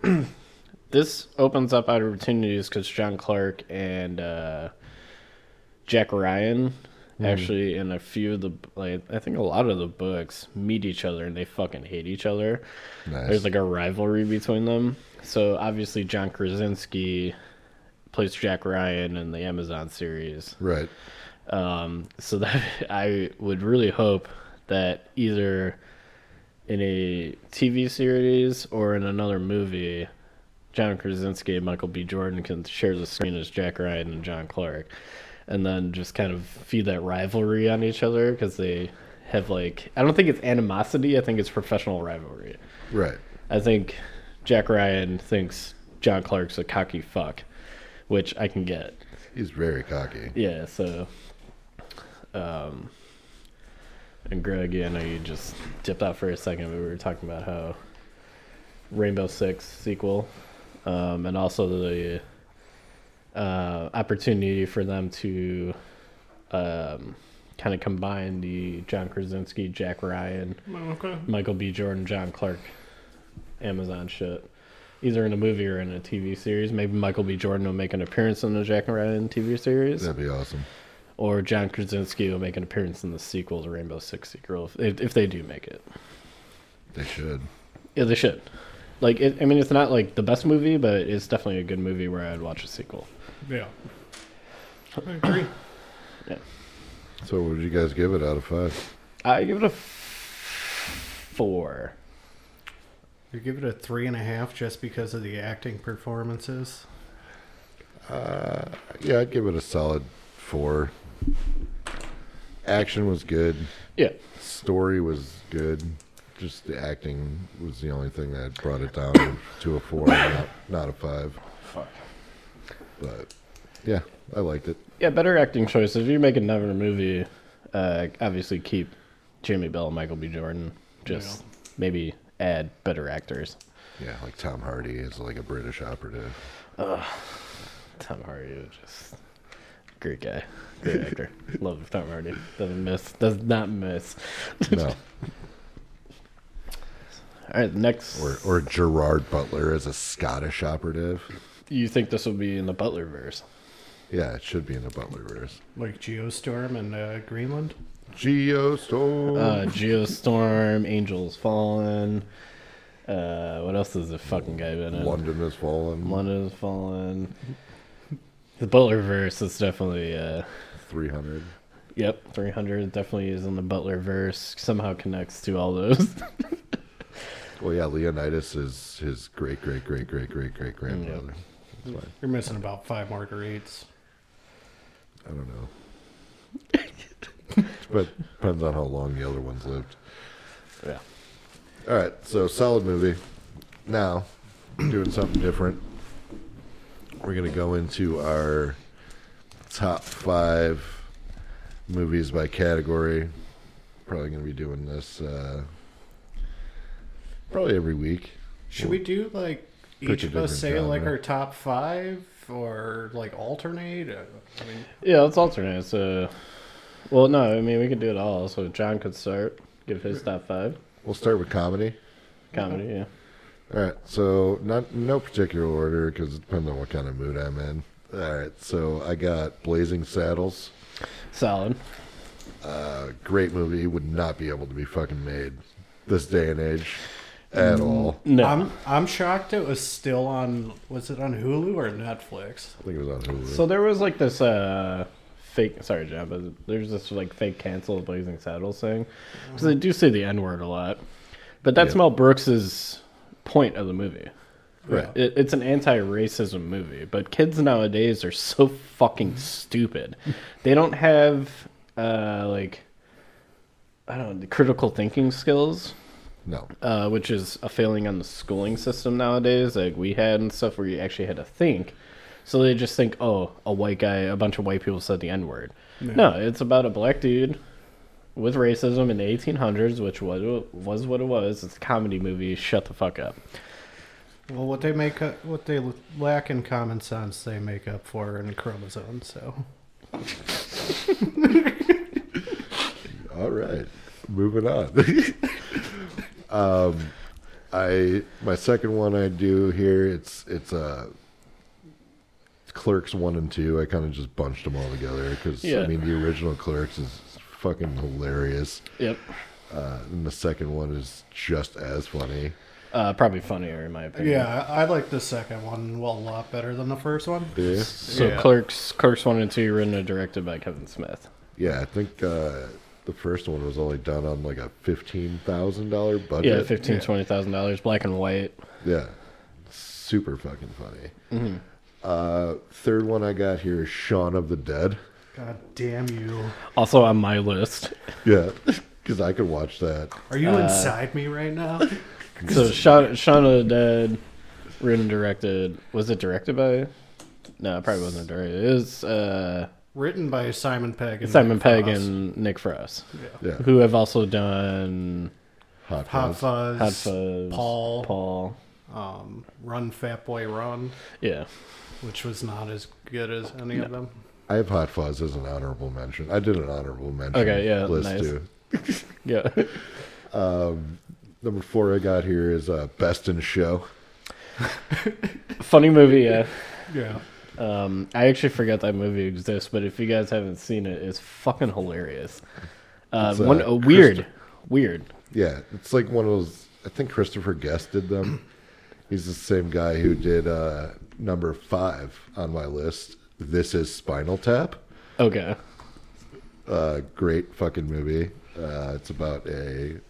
this opens up opportunities because John Clark and uh, Jack Ryan actually in a few of the like I think a lot of the books meet each other and they fucking hate each other. Nice. There's like a rivalry between them. So obviously John Krasinski plays Jack Ryan in the Amazon series. right. Um, so that I would really hope that either in a TV series or in another movie, John Krasinski and Michael B. Jordan can share the screen as Jack Ryan and John Clark, and then just kind of feed that rivalry on each other because they have like I don't think it's animosity. I think it's professional rivalry. Right. I think Jack Ryan thinks John Clark's a cocky fuck, which I can get. He's very cocky. Yeah, so um and Greg, yeah, I know you just dipped out for a second, but we were talking about how Rainbow Six sequel, um, and also the uh, opportunity for them to um, kind of combine the John Krasinski, Jack Ryan, Okay. Michael B. Jordan, John Clark, Amazon shit. Either in a movie or in a TV series. Maybe Michael B. Jordan will make an appearance in the Jack Ryan TV series That'd be awesome. Or John Krasinski will make an appearance in the sequel to Rainbow Six Girl if, if they do make it. They should. Yeah, they should. Like, it, I mean, it's not like the best movie, but it's definitely a good movie where I'd watch a sequel. Yeah. I agree. yeah. So, what did you guys give it out of five? I give it a f- four. You give it a three and a half just because of the acting performances. Uh, yeah, I'd give it a solid four. Action was good. Yeah, Story was good. Just the acting was the only thing that brought it down to a four, not, not a five. fuck. But yeah, I liked it. Yeah, better acting choices. If you make another movie, uh, obviously keep Jamie Bell and Michael B. Jordan. Just maybe add better actors. Yeah, like Tom Hardy is like a British operative. Tom Hardy was just great guy, great actor. Love Tom Hardy. Doesn't miss. Does not miss. No, All right, next. or or Gerard Butler as a Scottish operative. you think this will be in the Butler verse? Yeah, it should be in the Butlerverse. Like Geostorm and uh, Greenland. Geostorm. Uh, Geostorm, Angels Fallen. Uh, what else has the fucking guy been in? London has fallen. London has fallen. The Butler verse is definitely. Uh, Three hundred. yep, 300 definitely is in the Butler verse. Somehow connects to all those. Well, yeah, Leonidas is his great great great great great great grandfather. That's fine. You're missing about five marguerites. I don't know. but depends on how long the other ones lived. yeah. All right, so solid movie. Now, doing something different. We're gonna go into our top five movies by category. Probably gonna be doing this uh, probably every week. Should we do like each of us different say like our top five or like alternate? Uh, I mean, Yeah, let's alternate. So, well, no, I mean we could do it all. So John could start, give his top five We'll start with comedy. comedy. Yeah. All right, so not no particular order because it depends on what kind of mood I'm in. All right, so I got Blazing Saddles. Solid. Uh, great movie. Would not be able to be fucking made this day and age at all. No. I'm I'm shocked it was still on. Was it on Hulu or Netflix? I think it was on Hulu. So there was like this uh fake. Sorry, John, but there's this like fake cancel Blazing Saddles thing because they do say the N word a lot, but that's Yeah. Mel Brooks's point of the movie. Right. It, it's an anti-racism movie, but kids nowadays are so fucking stupid. they don't have uh like I don't know the critical thinking skills no. uh, which is a failing on the schooling system nowadays, like we had and stuff, where you actually had to think. So they just think, oh, a white guy, a bunch of white people said the N word. No, it's about a black dude with racism in the 1800s, which was was what it was. It's a comedy movie. Shut the fuck up. Well, what they make up, what they lack in common sense, they make up for in chromosomes. So All right, moving on. um, I my second one I do here. It's it's uh, Clerks one and two. I kind of just bunched them all together because Yeah. I mean the original Clerks is fucking hilarious, Yep. uh, and the second one is just as funny. Uh, probably funnier in my opinion. yeah, I I like the second one well a lot better than the first one. Yeah, So Yeah. Clerks, Clerks one and two, written and directed by Kevin Smith. yeah. I think uh, the first one was only done on like a fifteen thousand dollar Yeah, budget. fifteen, Yeah. twenty thousand dollars, black and white. Yeah. Super fucking funny. Mm-hmm. Uh, third one I got here is Shaun of the Dead. God damn you! Also on my list. Yeah, because I could watch that. Are you Uh, inside me right now? So Shaun, Shaun of the Dead, written and directed. Was it directed by? No, it probably wasn't directed. It was uh, Written by Simon Pegg. And Simon Nick Pegg Frost. and Nick Frost, Yeah. Yeah, who have also done Hot, Hot Fuzz. Fuzz, Hot Fuzz, Paul, Paul. Um, Run Fat Boy Run, Yeah, which was not as good as any of them. I have Hot Fuzz as an honorable mention. I did an honorable mention. Okay, yeah, list nice. too. yeah. Number four I got here is uh, Best in Show. Funny movie. Yeah. Yeah. Um, I actually forgot that movie exists, but if you guys haven't seen it, it's fucking hilarious. Uh, It's, uh, one, uh, weird, weird. Yeah, it's like one of those. I think Christopher Guest did them. He's the same guy who did uh, number five on my list. This is Spinal Tap. Okay. Uh, great fucking movie. Uh, it's about a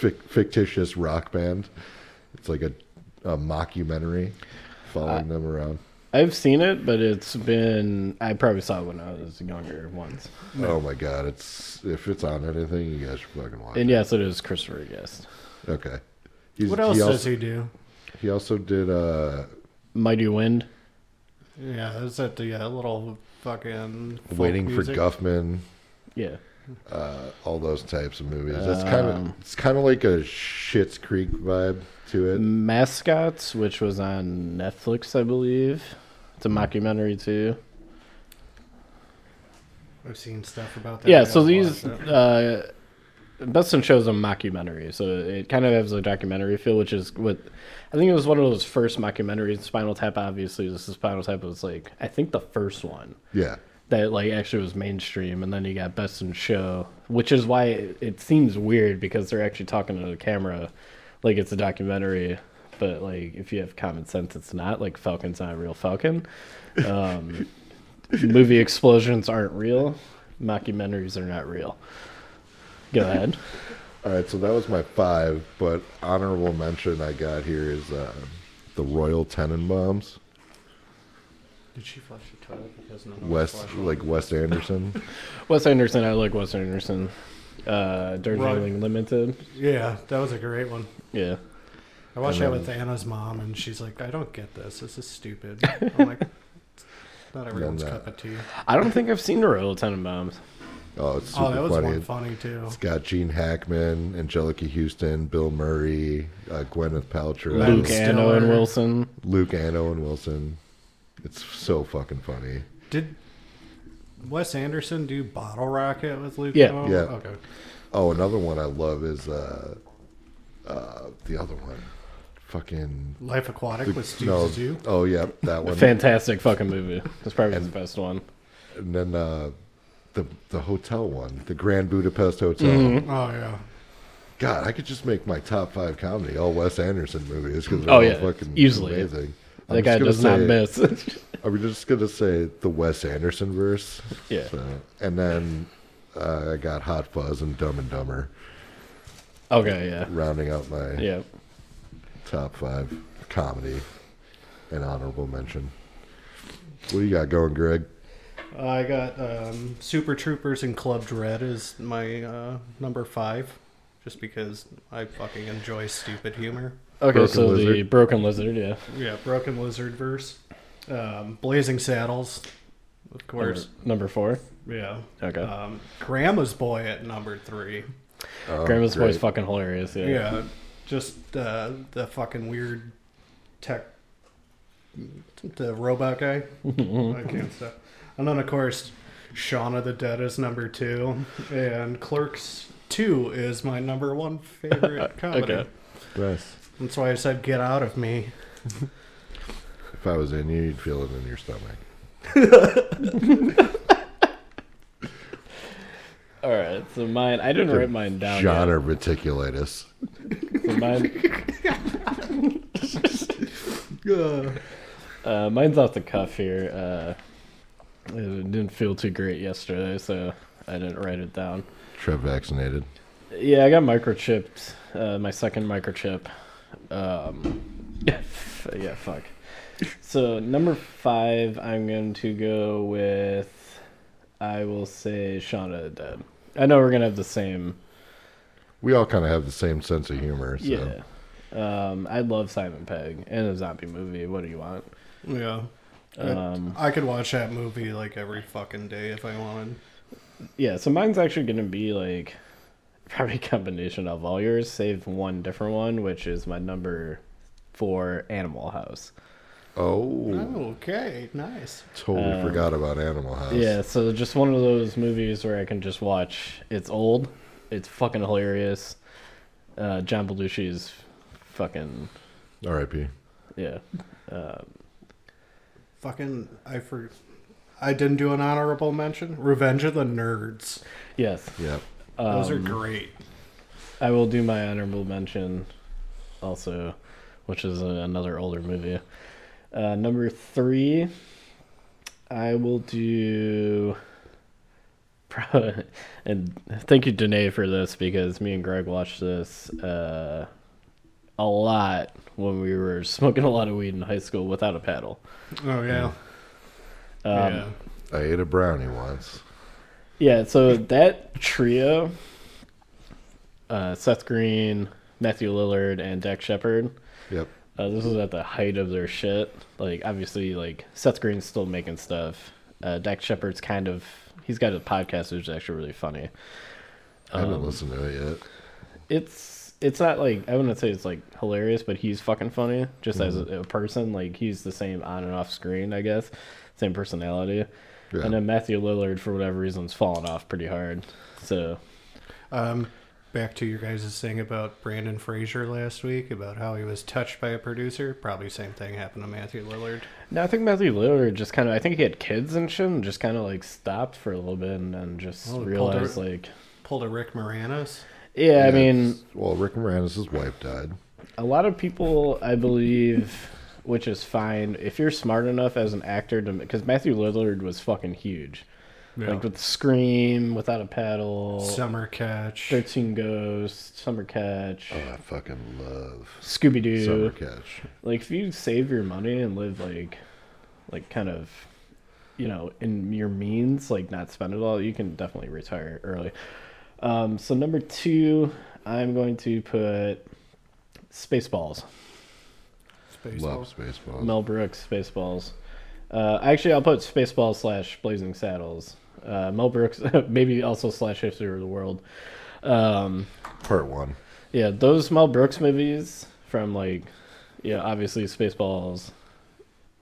fic- fictitious rock band. It's like a, a mockumentary following them around. I've seen it, but it's been. I probably saw it when I was younger once. Oh my god! It's if it's on anything, you guys should fucking watch And it. yes, it is Christopher Guest. Okay. He's, What else he does also, he do? He also did. Uh, Mighty Wind. Yeah, is that the uh, little fucking folk Waiting for? Guffman. Yeah. Uh, all those types of movies. That's kind of Um, it's kind of like a Schitt's Creek vibe to it. Mascots, which was on Netflix, I believe. It's a mockumentary too. I've seen stuff about that. Yeah, so these watched uh, Best in Shows a mockumentary, so it kind of has a documentary feel, which is what I think it was one of those first mockumentaries. Spinal Tap, obviously, this is Spinal Tap It was like I think the first one Yeah, that like actually was mainstream, and then you got Best in Show, which is why it, it seems weird because they're actually talking to the camera like it's a documentary. But like, if you have common sense, it's not. Like, Falcon's not a real Falcon. Um, movie explosions aren't real. Mockumentaries are not real. Go ahead. All right, so that was my five, but honorable mention I got here is uh, the Royal Tenenbaums. Did she flush the toilet? Because none of us Wes, flushed like Wes Anderson. Wes Anderson, I like Wes Anderson. Uh, Darjeeling Limited. Yeah, that was a great one. Yeah. I watched And that with Anna's mom, and she's like, "I don't get this. This is stupid." I'm like, "It's "Not everyone's that- cup of tea." I don't think I've seen the Royal Tenenbaums. Oh, it's super Oh, that was funny. one funny too. It's got Gene Hackman, Anjelica Huston, Bill Murray, uh, Gwyneth Paltrow, Ben Luke Stiller. Anno and Wilson. Luke Anno and Wilson. It's so fucking funny. Did Wes Anderson do Bottle Rocket with Luke? Yeah. Moore? Yeah. Okay. Oh, another one I love is uh, uh, the other one. Fucking Life Aquatic the- with Steve no, Zissou. Oh yeah, that one. Fantastic fucking movie. That's probably the best one. and then uh, the the hotel one, the Grand Budapest Hotel. Mm-hmm. Oh yeah. God, I could just make my top five comedy all Wes Anderson movies because they're Oh, all yeah, fucking easily. amazing. That I'm guy just does gonna not say- miss. I'm just gonna say the Wes Anderson verse. yeah. So, and then uh, I got Hot Fuzz and Dumb and Dumber Okay. Yeah. rounding out my Yeah. top five comedy and honorable mention. What do you got going, Greg? I got um, Super Troopers and Club Dread is my uh, number five, just because I fucking enjoy stupid humor. Okay. Broken so the Broken Lizard. Yeah. Yeah, Broken Lizard verse, um, Blazing Saddles, of course. Number, number four. Yeah. Okay. Um, Grandma's Boy at number three. Oh, Grandma's great. voice fucking hilarious. Yeah. Yeah, just uh, the fucking weird tech, the robot guy. I can't stop. And then of course, Shaun of the Dead is number two, and Clerks Two is my number one favorite comedy. Okay. Nice. That's why I said "Get out of me." If I was in you, you'd feel it in your stomach. All right. So mine. I didn't write mine down. yet. Genre reticulatus. So mine. Uh, Uh, mine's off the cuff here. Uh, it didn't feel too great yesterday, so I didn't write it down. Trev vaccinated. Yeah, I got microchipped. Uh, my second microchip. Um, yeah, f- yeah, fuck. So number five, I'm going to go with. I will say Shaun of the Dead. I know we're gonna have the same. We all kind of have the same sense of humor. So. Yeah. Um, I love Simon Pegg and a zombie movie. What do you want? yeah, Um, I could watch that movie like every fucking day if I wanted. Yeah, so mine's actually gonna be like probably a combination of all yours, save one different one, which is my number four Animal House. Oh, Okay, nice. totally Um, forgot about Animal House. Yeah, so just one of those movies where I can just watch. It's old, it's fucking hilarious. Uh, John Belushi's fucking R.I.P. yeah. Um, Fucking, I for, I didn't do an honorable mention. Revenge of the Nerds. yes, Yep. Those are um, great. I will do my honorable mention also, which is a, another older movie. Uh, number three, I will do. pro- And thank you, Danae, for this because me and Greg watched this uh, a lot when we were smoking a lot of weed in high school without a paddle. Oh yeah, Um, yeah. I ate a brownie once. Yeah, so that trio, uh, Seth Green, Matthew Lillard, and Dax Shepard. Yep. Uh, this was at the height of their shit. Like, obviously, like Seth Green's still making stuff. Uh, Dax Shepard's kind of he's got a podcast which is actually really funny. I haven't Um, listened to it yet. It's it's not like I wouldn't say it's like hilarious, but he's fucking funny just as a, a person. Like he's the same on and off screen, I guess, same personality. Yeah. And then Matthew Lillard, for whatever reason, is falling off pretty hard. So Um, back to your guys' thing about Brendan Fraser last week about how he was touched by a producer. Probably same thing happened to Matthew Lillard. No, I think Matthew Lillard just kind of. I think he had kids and shit, and just kind of like stopped for a little bit, and then just Oh, he pulled realized a- like, Pulled a Rick Moranis. yeah, I mean, well, Rick Moranis' wife died. a lot of people, I believe, which is fine. If you're smart enough as an actor to, because Matthew Lillard was fucking huge, like with Scream, Without a Paddle, Summer Catch. Thirteen Ghosts, Summer Catch, Oh, I fucking love Scooby Doo. Summer Catch. like if you save your money and live like like kind of you know in your means like not spend it all you can definitely retire early. Um so number two i'm going to put spaceballs Spaceballs. Love Spaceballs. mel brooks spaceballs uh actually i'll put spaceballs slash blazing saddles uh mel brooks maybe also slash history of the world um Part one. yeah, those Mel Brooks movies from like, yeah, obviously Spaceballs,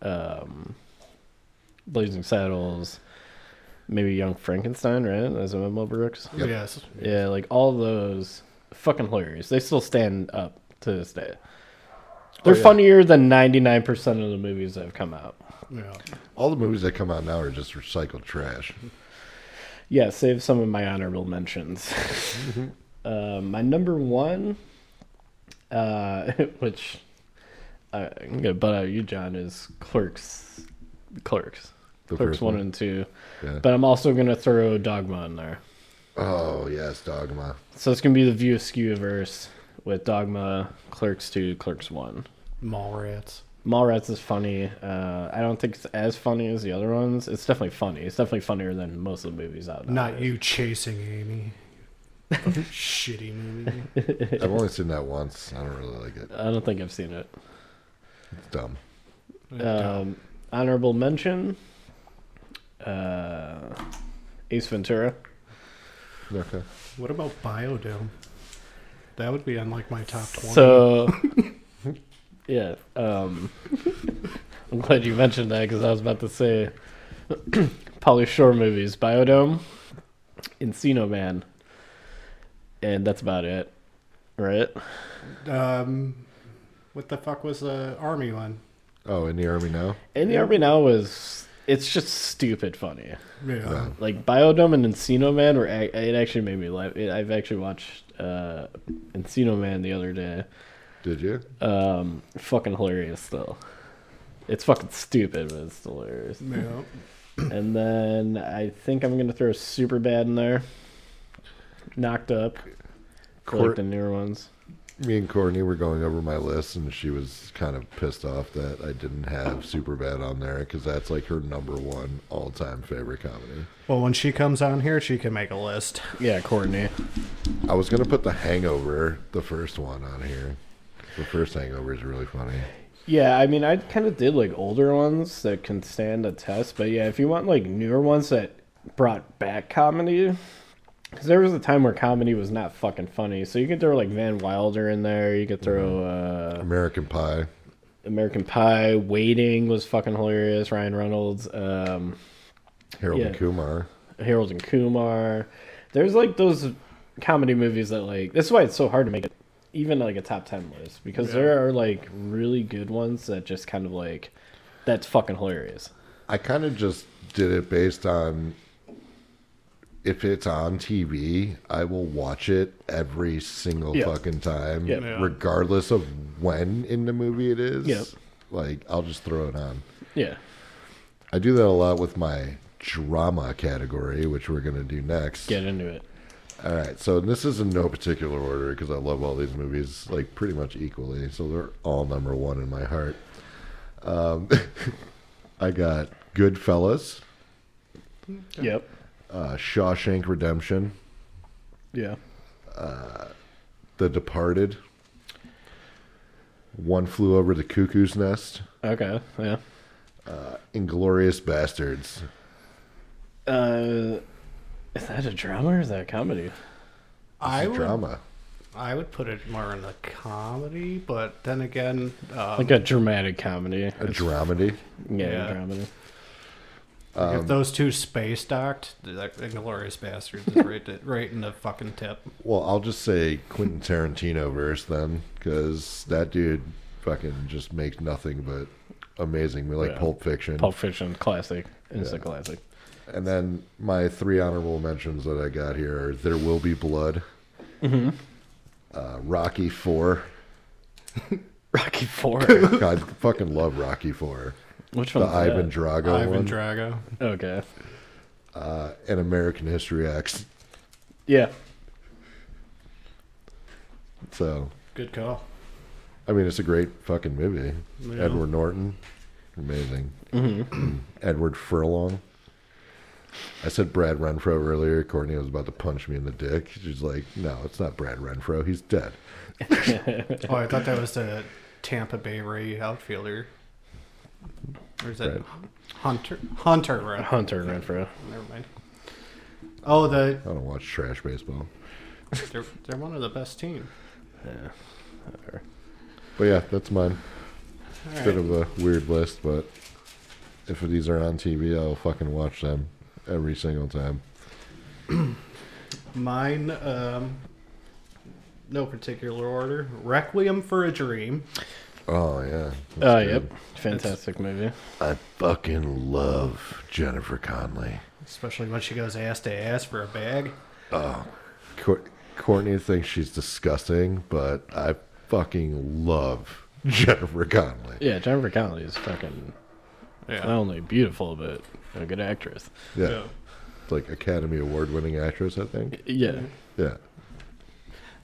um, Blazing Saddles, maybe Young Frankenstein, right? As a Mel Brooks. Yep. Yes. Yeah, like all those fucking hilarious. They still stand up to this day. They're yeah. funnier than 99% of the movies that have come out. Yeah. All the movies that come out now are just recycled trash. Yeah, save some of my honorable mentions. uh, my number one, uh, which uh, I'm gonna butt out you, John, is Clerks. Clerks. The Clerks one one. and two. Yeah. But I'm also gonna throw Dogma in there. Oh yes, Dogma. So it's gonna be the View Askew-verse with Dogma, Clerks two, Clerks one. Mallrats. Mallrats is funny. Uh, I don't think it's as funny as the other ones. It's definitely funny. It's definitely funnier than most of the movies out. Not nowadays. you chasing Amy. Shitty movie. I've only seen that once. I don't really like it. I don't think I've seen it. It's dumb. Um, honorable mention. Uh, Ace Ventura. Okay. what about Biodome? That would be on like my top twenty. So, yeah. Um, I'm glad you mentioned that because I was about to say Pauly Shore movies, Biodome, Encino Man, and that's about it, right? um, what the fuck was the army one? Oh, in the army now. In the Army Now was it's just stupid funny. Yeah. Yeah. Like Biodome and Encino Man were it actually made me laugh. It, I've actually watched uh, Encino Man the other day. Did you? Um, fucking hilarious still. It's fucking stupid, but it's hilarious. Yeah. And then I think I'm gonna throw Super Bad in there. Knocked up. Court- like the newer ones. Me and Courtney were going over my list, and she was kind of pissed off that I didn't have Superbad on there because that's like her number one all-time favorite comedy. Well, when she comes on here, she can make a list. Yeah, Courtney. I was gonna put The Hangover, the first one, on here. The first Hangover is really funny. Yeah, I mean, I kind of did like older ones that can stand a test, but yeah, if you want like newer ones that brought back comedy, because there was a time where comedy was not fucking funny, so you could throw like Van Wilder in there. You could throw uh, American Pie. American Pie. Waiting was fucking hilarious. Ryan Reynolds, um, Harold Yeah. and Kumar. Harold and Kumar. There's like those comedy movies that like. This is why it's so hard to make it even like a top ten list because there are like really good ones that just kind of like that's fucking hilarious. I kind of just did it based on if it's on TV, I will watch it every single Yeah. fucking time, Yeah. Yeah. regardless of when in the movie it is. Yeah. Like I'll just throw it on. Yeah. I do that a lot with my drama category, which we're gonna do next. Get into it. All right, so this is in no particular order because I love all these movies like pretty much equally. So they're all number one in my heart. Um, I got Goodfellas, Yep. Uh, Shawshank Redemption, Yeah. The Departed, One Flew Over the Cuckoo's Nest, Okay. Yeah. Inglourious Basterds. Uh, is that a drama or is that a comedy? I It's a would, drama. I would put it more in the comedy, but then again, uh, Like a dramatic comedy. A dramedy. Yeah, Yeah. dramedy. Um, if those two space docked, that Inglourious Basterds is right, to- right in the fucking tip. Well, I'll just say Quentin Tarantino verse then, because that dude fucking just makes nothing but amazing. We like Yeah. Pulp Fiction. Pulp Fiction, classic. Instant Yeah. classic. And then my three honorable mentions that I got here are There Will Be Blood, uh, Rocky Four. Rocky Four. God, I fucking love Rocky Four. Which one? The one? Ivan Drago Ivan one, Drago. Okay. uh, and American History X. Yeah. So, Good call. I mean, it's a great fucking movie. Yeah. Edward Norton, amazing. Mm-hmm. Edward Furlong. I said Brad Renfro earlier. Courtney was about to punch me in the dick. She's like, "No, it's not Brad Renfro. He's dead." Oh, I thought that was the Tampa Bay Ray outfielder. Or is that Right. Hunter? Hunter, right? Hunter Renfroe. Never mind. Oh, the I don't watch trash baseball. they're, they're one of the best teams. Yeah. But yeah, that's mine. All Bit right. of a weird list, but if these are on TV, I'll fucking watch them every single time. Mine, um, no particular order. Requiem for a Dream. Oh yeah. Oh, that's yep. good. Fantastic movie. I fucking love Jennifer Connelly. Especially when she goes ass to ass for a bag. Oh, Cour- Courtney thinks she's disgusting, but I fucking love Jennifer Connelly. Yeah, Jennifer Connelly is fucking not only beautiful, but a good actress. Yeah. Like Academy Award winning actress, I think. Yeah. Yeah.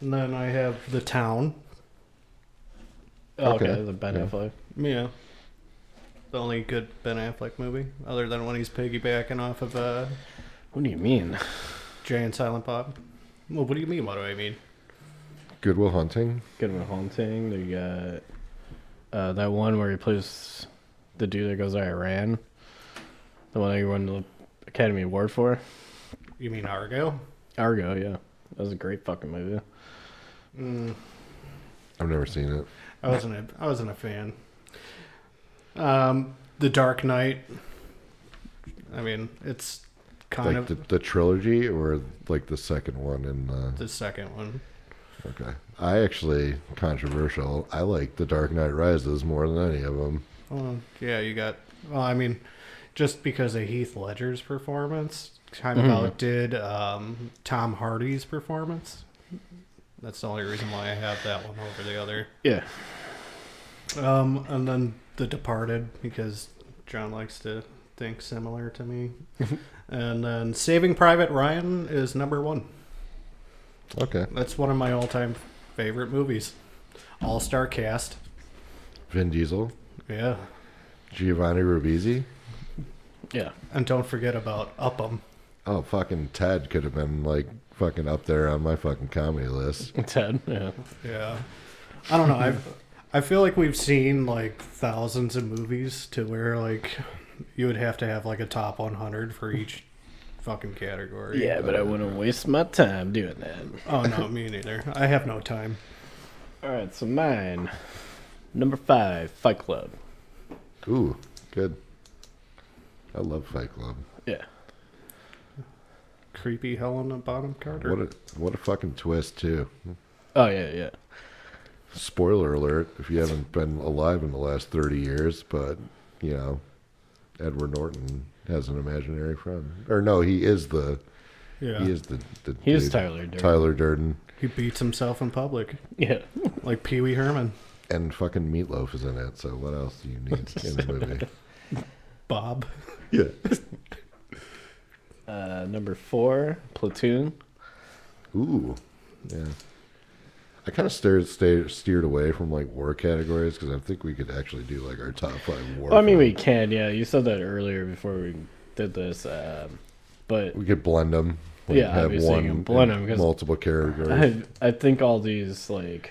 And then I have The Town. Oh, okay, Okay. the Ben Yeah. Affleck. Yeah. The only good Ben Affleck movie, other than when he's piggybacking off of uh, What do you mean? Jay and Silent Bob. Well, what do you mean? What do I mean? Goodwill Hunting. Good one, Haunting. They got uh, that one where he plays the dude that goes to Iran. The one that he won the Academy Award for. You mean Argo? Argo, yeah. That was a great fucking movie. Mm, I've never seen it. I wasn't a I wasn't a fan. Um, The Dark Knight. I mean, it's kind like of the, the trilogy or like the second one in the the second one. okay i actually controversial i like the dark knight rises more than any of them Well, yeah, you got. Well, I mean, just because of Heath Ledger's performance, kind of outdid um, Tom Hardy's performance. That's the only reason why I have that one over the other. Yeah. Um, and then The Departed because John likes to think similar to me. and then Saving Private Ryan is number one. okay That's one of my all-time favorite movies. All-star cast. vin diesel Yeah. giovanni ribisi Yeah. And don't forget about Upham. oh fucking ted could have been like fucking up there on my fucking comedy list Ted, yeah. Yeah. I don't know. I I feel like we've seen like thousands of movies to where like you would have to have like a top 100 for each fucking category. Yeah, but I wouldn't waste my time doing that. Oh no, me neither. I have no time. All right, so mine. Number five, Fight Club. ooh good i love fight club Yeah. Creepy Helena Bonham Carter. what a what a fucking twist too Oh, yeah, yeah. spoiler alert if you haven't been alive in the last 30 years but you know edward norton has an imaginary friend or no he is the yeah. he He, is the, the He is. Tyler Durden. tyler durden He beats himself in public Yeah. like Pee Wee Herman. and fucking meatloaf is in it so what else do you need in the movie Bob. yeah Uh, number four, Platoon. ooh yeah i kind of steered, steered steered away from like war categories because i think we could actually do like our top five war Well, I mean, we can, yeah. You said that earlier before we did this. Um, but we could blend them like, Yeah, have obviously you one can blend in 'em 'cause multiple categories I, I think all these, like,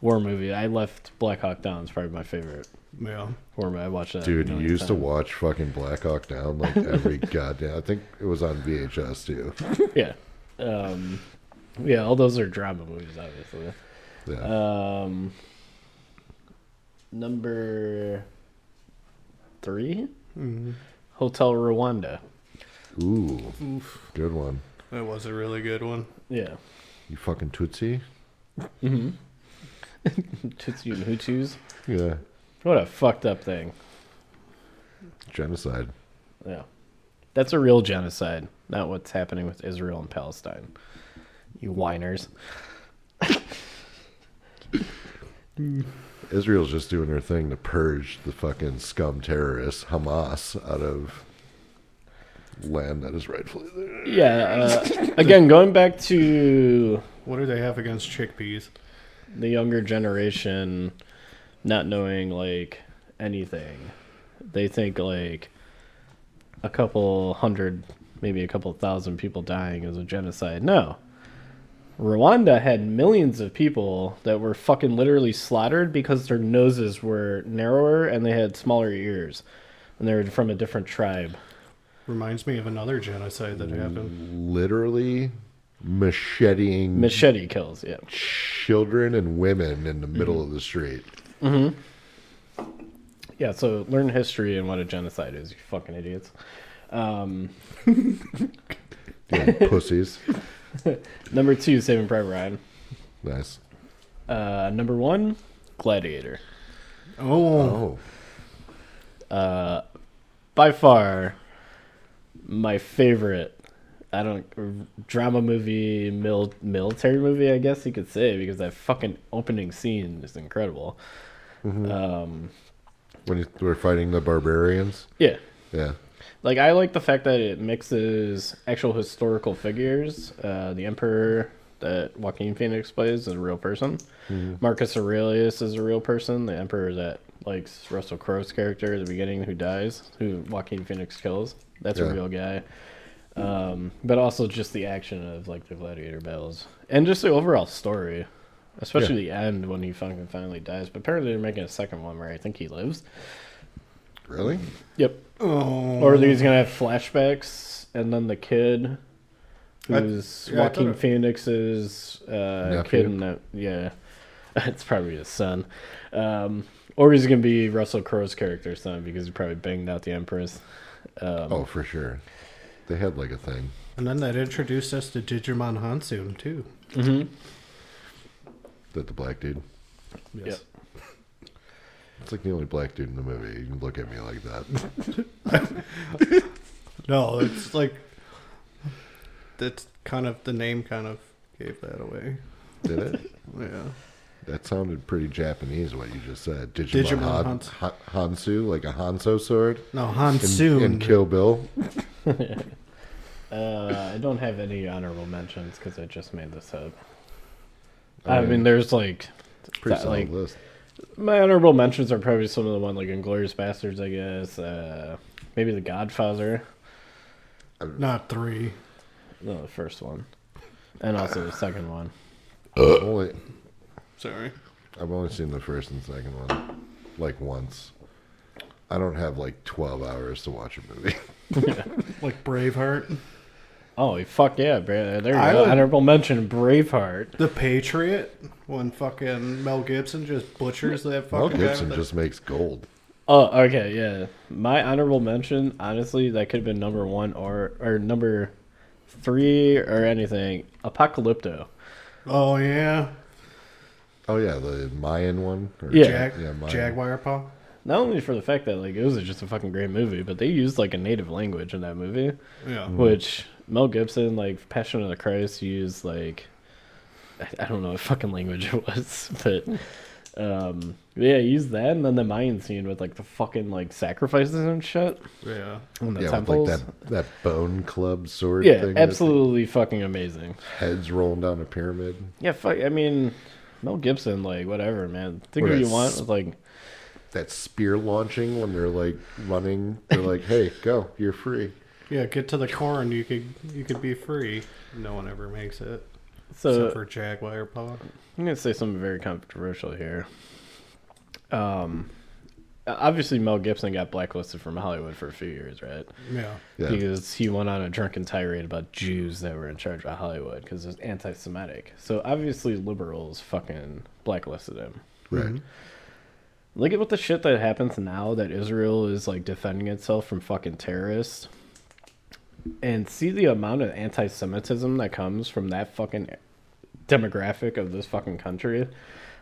war movie, I left Black Hawk Down is probably my favorite Yeah. war movie. I watched that. Dude, you million used to watch fucking Black Hawk Down like every goddamn. I think it was on VHS too. Yeah. Um, yeah, all those are drama movies, obviously. Yeah. Um, number three, Mhm. Hotel Rwanda. Ooh, Oof. good one. That was a really good one. Yeah. You fucking Tootsie. Mm-hmm. Tutsi and Hutus. Yeah, What a fucked up thing. genocide. Yeah. That's a real genocide, not what's happening with Israel and Palestine. You whiners. Israel's just doing their thing to purge the fucking scum terrorists, Hamas, out of land that is rightfully theirs. Yeah. Uh, again, going back to What do they have against chickpeas? The younger generation not knowing like anything. They think like a couple hundred, maybe a couple thousand people dying is a genocide. No. Rwanda had millions of people that were fucking literally slaughtered because their noses were narrower and they had smaller ears. And they were from a different tribe. Reminds me of another genocide that happened. Literally macheting Machete kills, yeah. children and women in the middle of the street. yeah, so learn history and what a genocide is, you fucking idiots. Um, Yeah, pussies. number two, Saving Private Ryan. Nice. Uh, number one, Gladiator. Oh, Oh, Uh, by far, my favorite. I don't drama movie, mil, military movie. I guess you could say because that fucking opening scene is incredible. Um, when you were fighting the barbarians. yeah, Yeah. like I like the fact that it mixes actual historical figures. Uh, the emperor that Joaquin Phoenix plays is a real person. Marcus Aurelius is a real person. The emperor that likes Russell Crowe's character at the beginning, who dies, who Joaquin Phoenix kills. That's Yeah. a real guy. Um, but also just the action of like the gladiator battles and just the overall story, especially the end when he fucking finally dies. But apparently they're making a second one where I think he lives. Really? Yep. oh, Or he's gonna have flashbacks, and then the kid, I- who's yeah, Joaquin thought it- Phoenix's uh, Nephew? kid, in that yeah, it's probably his son, um, or he's gonna be Russell Crowe's character's son because he probably banged out the Empress. Um, Oh, for sure. They had like a thing. and then that introduced us to Digimon Hansun too. mhm. That the black dude. Yep. It's like the only black dude in the movie. You can look at me like that. No, it's like that's kind of the name kind of gave that away. Did it? Yeah. That sounded pretty Japanese. What you just said. Digimon, Digimon Han, Hans- Hansu, like a Hanzo sword. No, In, Hansun. in Kill Bill. Uh, I don't have any honorable mentions because I just made this up. Oh, I yeah. mean, there's like Pretty that, solid like list. My honorable mentions are probably some of the one like Inglourious Basterds, I guess. Uh, maybe The Godfather, Not three. no, the first one, and also the second one. I've only, Sorry. I've only seen the first and second one, like once. I don't have like twelve hours to watch a movie. Like Braveheart. Oh fuck yeah, bra- there you I go. would- Honorable mention: Braveheart. The Patriot. When fucking Mel Gibson just butchers that Mel fucking guy. Gibson with just makes gold. Oh, okay, yeah. My honorable mention, honestly, that could have been number one or or number three or anything. Apocalypto. the- Oh yeah. Oh yeah, the Mayan one. Or Yeah. Jag- yeah, Mayan. Jaguar paw. Not only for the fact that like it was just a fucking great movie, but they used like a native language in that movie. Yeah. which Mel Gibson, like Passion of the Christ, used like I- I don't know what fucking language it was, but um, yeah, he used that, and then the Mayan scene with like the fucking like sacrifices and shit Yeah. in the Yeah, with like that that bone club sword. yeah, thing that absolutely fucking amazing. Heads rolling down a pyramid. Yeah, fuck. I mean, Mel Gibson, like whatever, man. Think Or what you want. s- With, like, That spear launching when they're like running. They're like, "Hey, go! You're free." Yeah, get to the corn. You could you could be free. No one ever makes it so except for Jaguar paw. I'm gonna say something very controversial here. Um, obviously Mel Gibson got blacklisted from Hollywood for a few years, right? Yeah. Yeah, Because he went on a drunken tirade about Jews that were in charge of Hollywood because it's anti-Semitic. So obviously liberals fucking blacklisted him. right. Look at what the shit that happens now that Israel is like defending itself from fucking terrorists. And see the amount of anti Semitism that comes from that fucking demographic of this fucking country.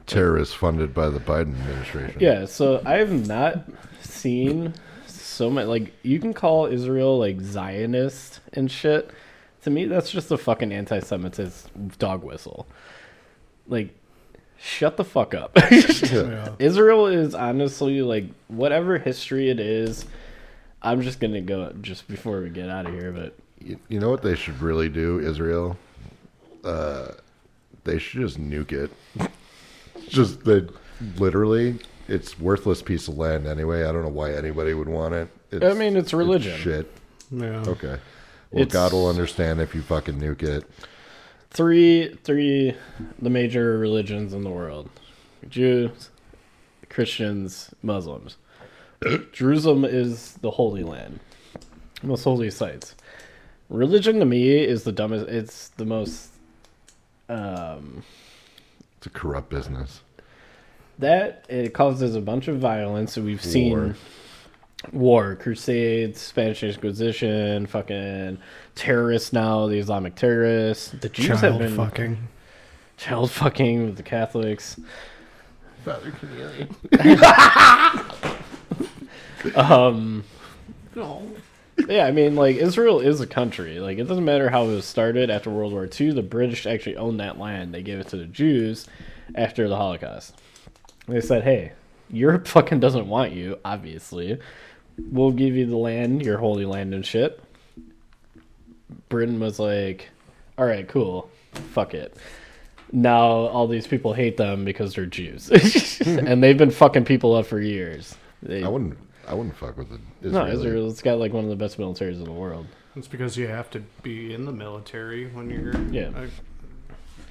Terrorists funded by the Biden administration. Yeah, so I have not seen so much like you can call Israel like Zionist and shit. To me that's just a fucking anti Semitism dog whistle. Like shut the fuck up. Yeah. Israel is honestly like whatever history it is. I'm just gonna go just before we get out of here, but You, you know what they should really do, Israel? Uh, they should just nuke it. just the literally, it's worthless piece of land anyway. I don't know why anybody would want it. It's, I mean, it's religion. shit. Yeah. Okay. Well, It's- God will understand if you fucking nuke it. Three three the major religions in the world: Jews, Christians, Muslims. Jerusalem is the holy land, most holy sites. Religion to me is the dumbest. It's the most. Um, It's a corrupt business. that it causes a bunch of violence. So we've seen War. war, crusades, Spanish Inquisition, fucking terrorists now, the Islamic terrorists. The Jews have been fucking. child fucking with the Catholics. Father Cornelius. Um, yeah, I mean, like Israel is a country. Like it doesn't matter how it was started after World War II. The British actually owned that land. They gave it to the Jews after the Holocaust. They said, "Hey, Europe fucking doesn't want you. Obviously, we'll give you the land, your holy land and shit." Britain was like, "All right, cool, fuck it." Now all these people hate them because they're Jews, and they've been fucking people up for years. They, I wouldn't. I wouldn't fuck with it. no, Israel's got like one of the best militaries in the world. It's because you have to be in the military when you're. Yeah. uh,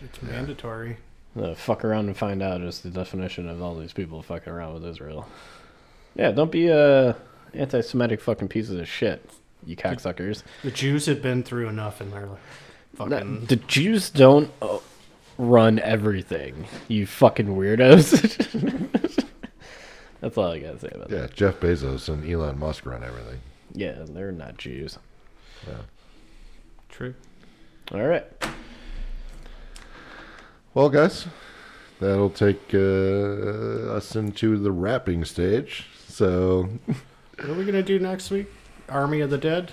it's mandatory. Uh, fuck around and find out is the definition of all these people fucking around with Israel. Yeah, don't be a anti-Semitic fucking pieces of shit, you cocksuckers. The Jews have been through enough in their fucking. No, the Jews don't uh, run everything, you fucking weirdos. That's all I gotta say about that. Yeah, Jeff Bezos and Elon Musk run everything. Yeah, they're not Jews. Yeah. True. All right. Well, guys, that'll take uh, us into the wrapping stage. So, What are we gonna do next week? Army of the Dead.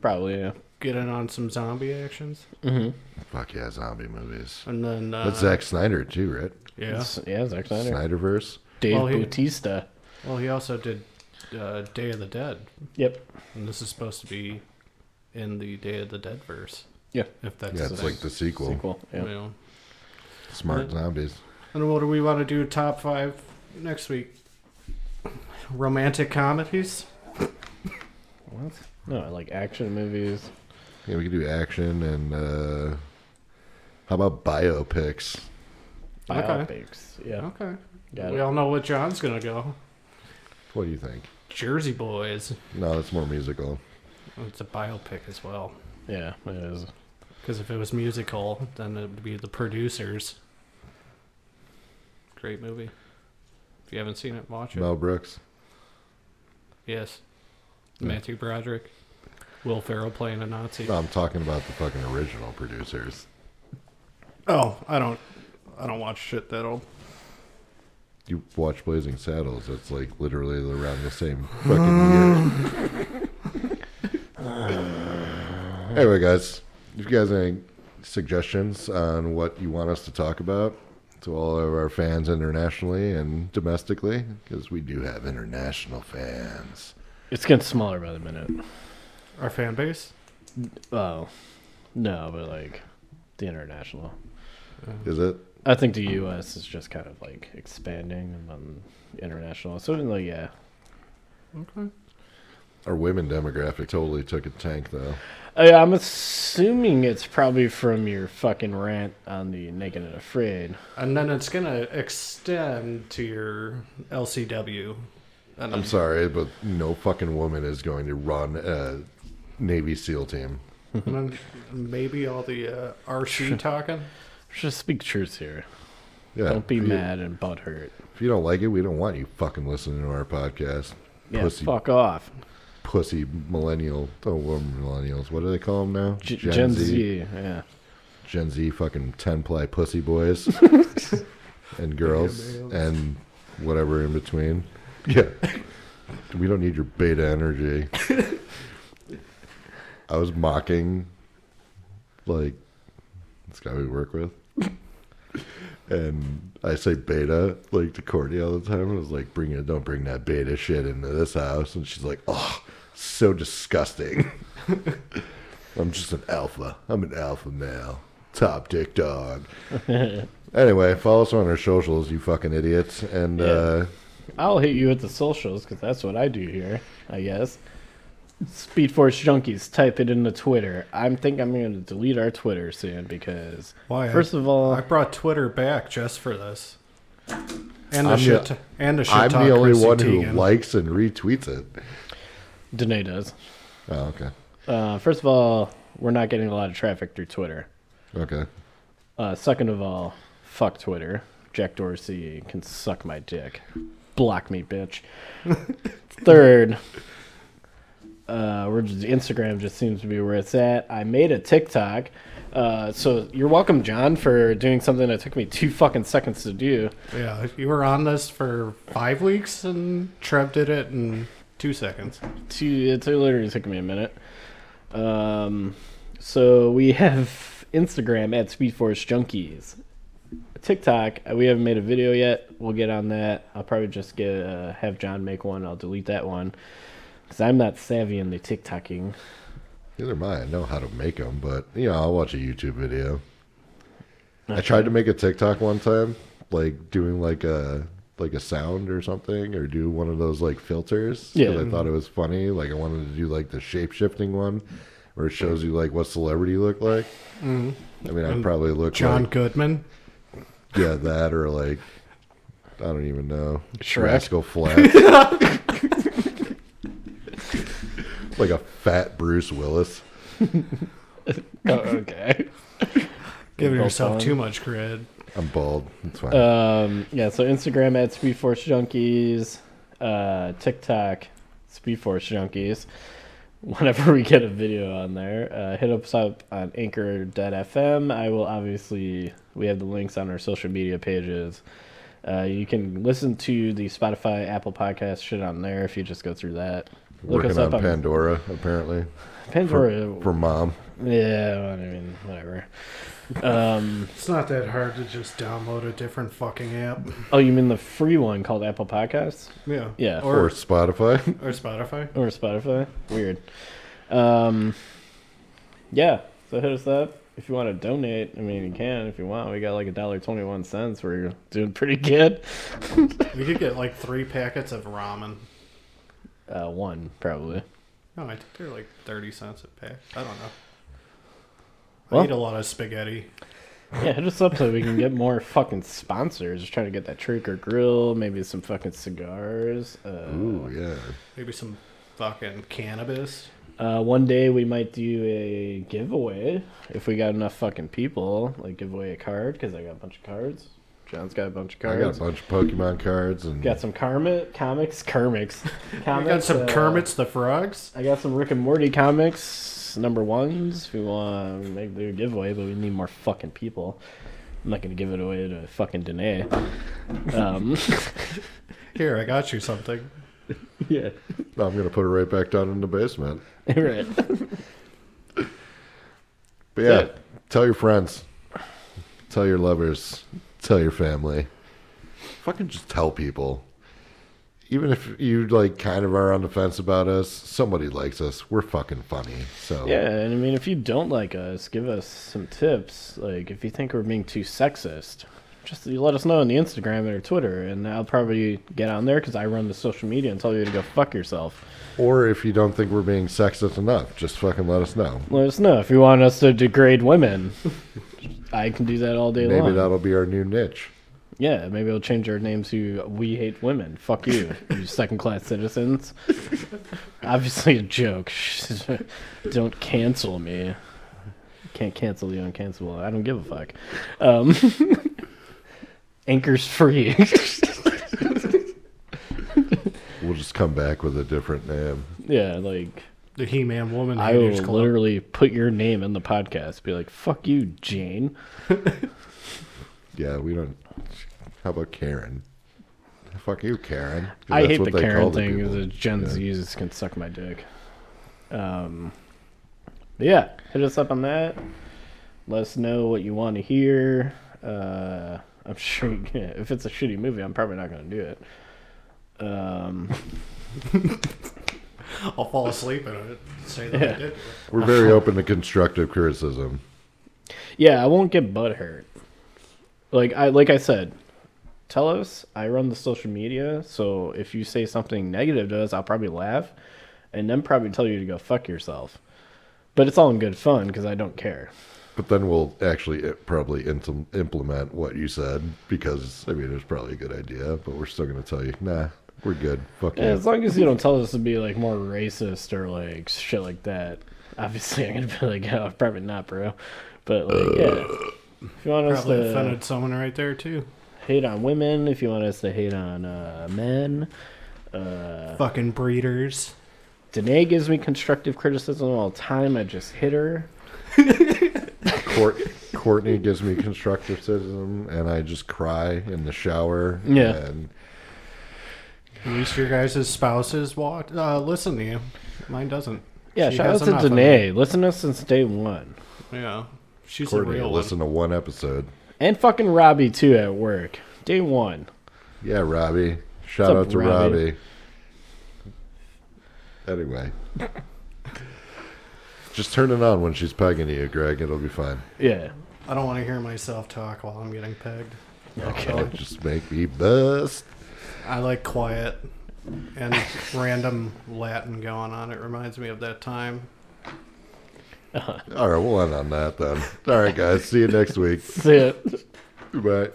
Probably, yeah. Get in on some zombie actions, Mm-hmm. fuck yeah, zombie movies. and then uh, That's Zack Snyder too, right? Yeah. Yeah, Zack Snyder. Snyderverse. Dave Well, he- Bautista. Well, he also did uh, Day of the Dead, Yep. and this is supposed to be in the Day of the Dead verse. Yeah. If that's Yeah, the it's like the sequel. Sequel. you Yeah. know. Smart Yeah. zombies. And what do we want to do? Top five next week. Romantic comedies. What? No, I like action movies. Yeah, we could do action and uh, how about biopics? Okay. Biopics. Yeah. Okay. Got we it. all know what John's gonna go. What do you think? Jersey Boys. No, that's more musical. It's a biopic as well. Yeah, it is. Because if it was musical, then it would be the producers. Great movie. If you haven't seen it, watch it. Mel Brooks. Yes. Yeah. Matthew Broderick. Will Ferrell playing a Nazi. No, I'm talking about the fucking original producers. Oh, I don't. I don't watch shit that old. You watch Blazing Saddles. It's like literally around the same fucking year. anyway, guys, if you guys have any suggestions on what you want us to talk about to all of our fans internationally and domestically, because we do have international fans. It's getting smaller by the minute. Our fan base. Oh, no, but like the international. Is it? I think the U.S. is just kind of like expanding, and then international. So like, yeah, Okay. Our women demographic totally took a tank, though. I, I'm assuming it's probably from your fucking rant on the Naked and Afraid. And then it's gonna extend to your LCW. And I'm sorry, but no fucking woman is going to run a Navy SEAL team. and then maybe all the uh, RC talking. Just speak truth here. Yeah. Don't be if you- mad and butthurt. If you don't like it, we don't want you fucking listening to our podcast. Yeah, Pussy, fuck off. Pussy millennial. Oh, well, millennials. What do they call them now? G- Gen, Z. yeah. Gen Z fucking 10 ply pussy boys and girls males. and whatever in between. Yeah. we don't need your beta energy. I was mocking, like, this guy we work with. And I say beta, like, to Courtney all the time. I was like, bring it, don't bring that beta shit into this house. And she's like, oh, so disgusting. I'm just an alpha. I'm an alpha male. Top dick dog. anyway, follow us on our socials, you fucking idiots. And Yeah. uh, I'll hit you at the socials because that's what I do here, I guess. Speed Force Junkies, type it into Twitter. I'm think I'm going to delete our Twitter soon because, Why? first of all, I brought Twitter back just for this. And the I'm shit. the- and the shit. I'm talk the only Chrissy one who likes and retweets it. Danae does. Oh, okay. Uh, first of all, we're not getting a lot of traffic through Twitter. Okay. Uh, second of all, fuck Twitter Jack Dorsey can suck my dick. Block me, bitch. Third, uh, we're just, Instagram just seems to be where it's at. I made a TikTok. Uh, so you're welcome, John, for doing something that took me two fucking seconds to do. Yeah, you were on this for five weeks, and Trev did it in two seconds. Two, it literally took me a minute. Um, so we have Instagram at Speedforce Junkies. TikTok, uh, we haven't made a video yet. We'll get on that. I'll probably just get uh, have John make one. I'll delete that one because I'm not savvy in the TikToking. Neither am I. I know how to make them, but you know, I'll watch a YouTube video. I tried to make a TikTok one time, like doing like a like a sound or something, or do one of those like filters. 'cause Yeah. I thought it was funny. Like I wanted to do like the shape shifting one, where it shows you like what celebrity you look like. Mm. I mean, I probably look John like Goodman. yeah that or like I don't even know Shrek. Rascal Flatts. like a fat Bruce Willis. Oh, okay. Giving yourself on. too much cred. I'm bald. It's fine. Um, yeah, so Instagram at Speedforce Junkies, uh, TikTok, Speedforce Junkies. Whenever we get a video on there, uh, hit us up on Anchor.fm. I will obviously, we have the links on our social media pages. Uh, you can listen to the Spotify, Apple Podcast shit on there if you just go through that. Look Working us up on on Pandora apparently Pandora. for mom. yeah, well, I mean, whatever. Um, It's not that hard to just download a different fucking app. oh, you mean the free one called Apple Podcasts? Yeah. Yeah. Or Or, Spotify. or Spotify. or Spotify. Weird. Um, yeah. So hit us up if you want to donate. I mean, you can if you want. We got like a dollar twenty one cents. We're doing pretty good. We could get like three packets of ramen. Uh, one probably. No, I think they're like 30 cents a pack. I don't know. Well- I eat a lot of spaghetti. Yeah, hit us up so we can get more fucking sponsors. Just trying to get that Traeger grill, maybe some fucking cigars. Uh, Ooh, yeah. Maybe some fucking cannabis. Uh, one day we might do a giveaway if we got enough fucking people. Like give away a card because I got a bunch of cards. John's got a bunch of cards. I got a bunch of Pokemon cards and Got some Kermit comics, Kermits. comics. I got some uh, Kermits the Frogs. I got some Rick and Morty comics, number ones. If we want to make the giveaway, but we need more fucking people. I'm not gonna give it away to fucking Danae. Um, Here, I got you something. yeah, I'm gonna put it right back down in the basement. right. But yeah, Yeah. tell your friends, tell your lovers, tell your family. Fucking just tell people. Even if you like kind of are on the fence about us, somebody likes us. We're fucking funny. So Yeah, and I mean, if you don't like us, give us some tips. Like, if you think we're being too sexist, just you let us know on the Instagram or Twitter, and I'll probably get on there because I run the social media and tell you to go fuck yourself. Or if you don't think we're being sexist enough, just fucking let us know. Let us know if you want us to degrade women. I can do that all day long. Maybe long. that'll be our new niche. Yeah, maybe I'll change our name to "We Hate Women." Fuck you, you second-class citizens. Obviously a joke. don't cancel me. Can't cancel the uncancelable. I don't give a fuck. Um, Anchor's free. We'll just come back with a different name. yeah, like The He Man Woman I will Club. literally put your name in the podcast. Be like, "Fuck you, Jane." Yeah, we don't. How about Karen? Fuck you, Karen. 'Cause I that's hate what the they call Karen thing. people. The Gen Yeah. Z's can suck my dick. Um, but yeah, hit us up on that. Let us know what you want to hear. Uh, I'm sure you can, if it's a shitty movie, I'm probably not going to do it. Um, I'll fall asleep in it. Say that I Yeah. did. We're very open to constructive criticism. yeah, I won't get butt hurt. Like I like I said, tell us. I run the social media, so if you say something negative to us, I'll probably laugh, and then probably tell you to go fuck yourself. But it's all in good fun because I don't care. But then we'll actually eh, probably implement what you said because, I mean, it's probably a good idea, but we're still going to tell you, nah, we're good. Fuck Yeah, you. as long as you don't tell us to be like more racist or like shit like that. Obviously, I'm gonna be like, oh, probably not, bro. But like, yeah, if you want us Probably to, offended someone right there too. hate on women, if you want us to hate on uh, men. Uh, Fucking breeders. Danae gives me constructive criticism all the time. I just hit her. Court, Courtney gives me constructive criticism, and I just cry in the shower. Yeah. And At least your guys' spouses walk, uh, listen to you. Mine doesn't. Yeah, She shout out to enough of Danae. Listen to us since day one. Yeah. She's Courtney, a real listen to one episode. And fucking Robbie, too, at work. Day one. Yeah, Robbie. Shout up, out to Robbie? Robbie. Anyway. Just turn it on when she's pegging you, Greg. It'll be fine. Yeah. I don't want to hear myself talk while I'm getting pegged. Oh, okay. just make me bust. I like quiet and random Latin going on. It reminds me of that time. All right, we'll end on that then. All right, guys. See you next week. See it. Bye.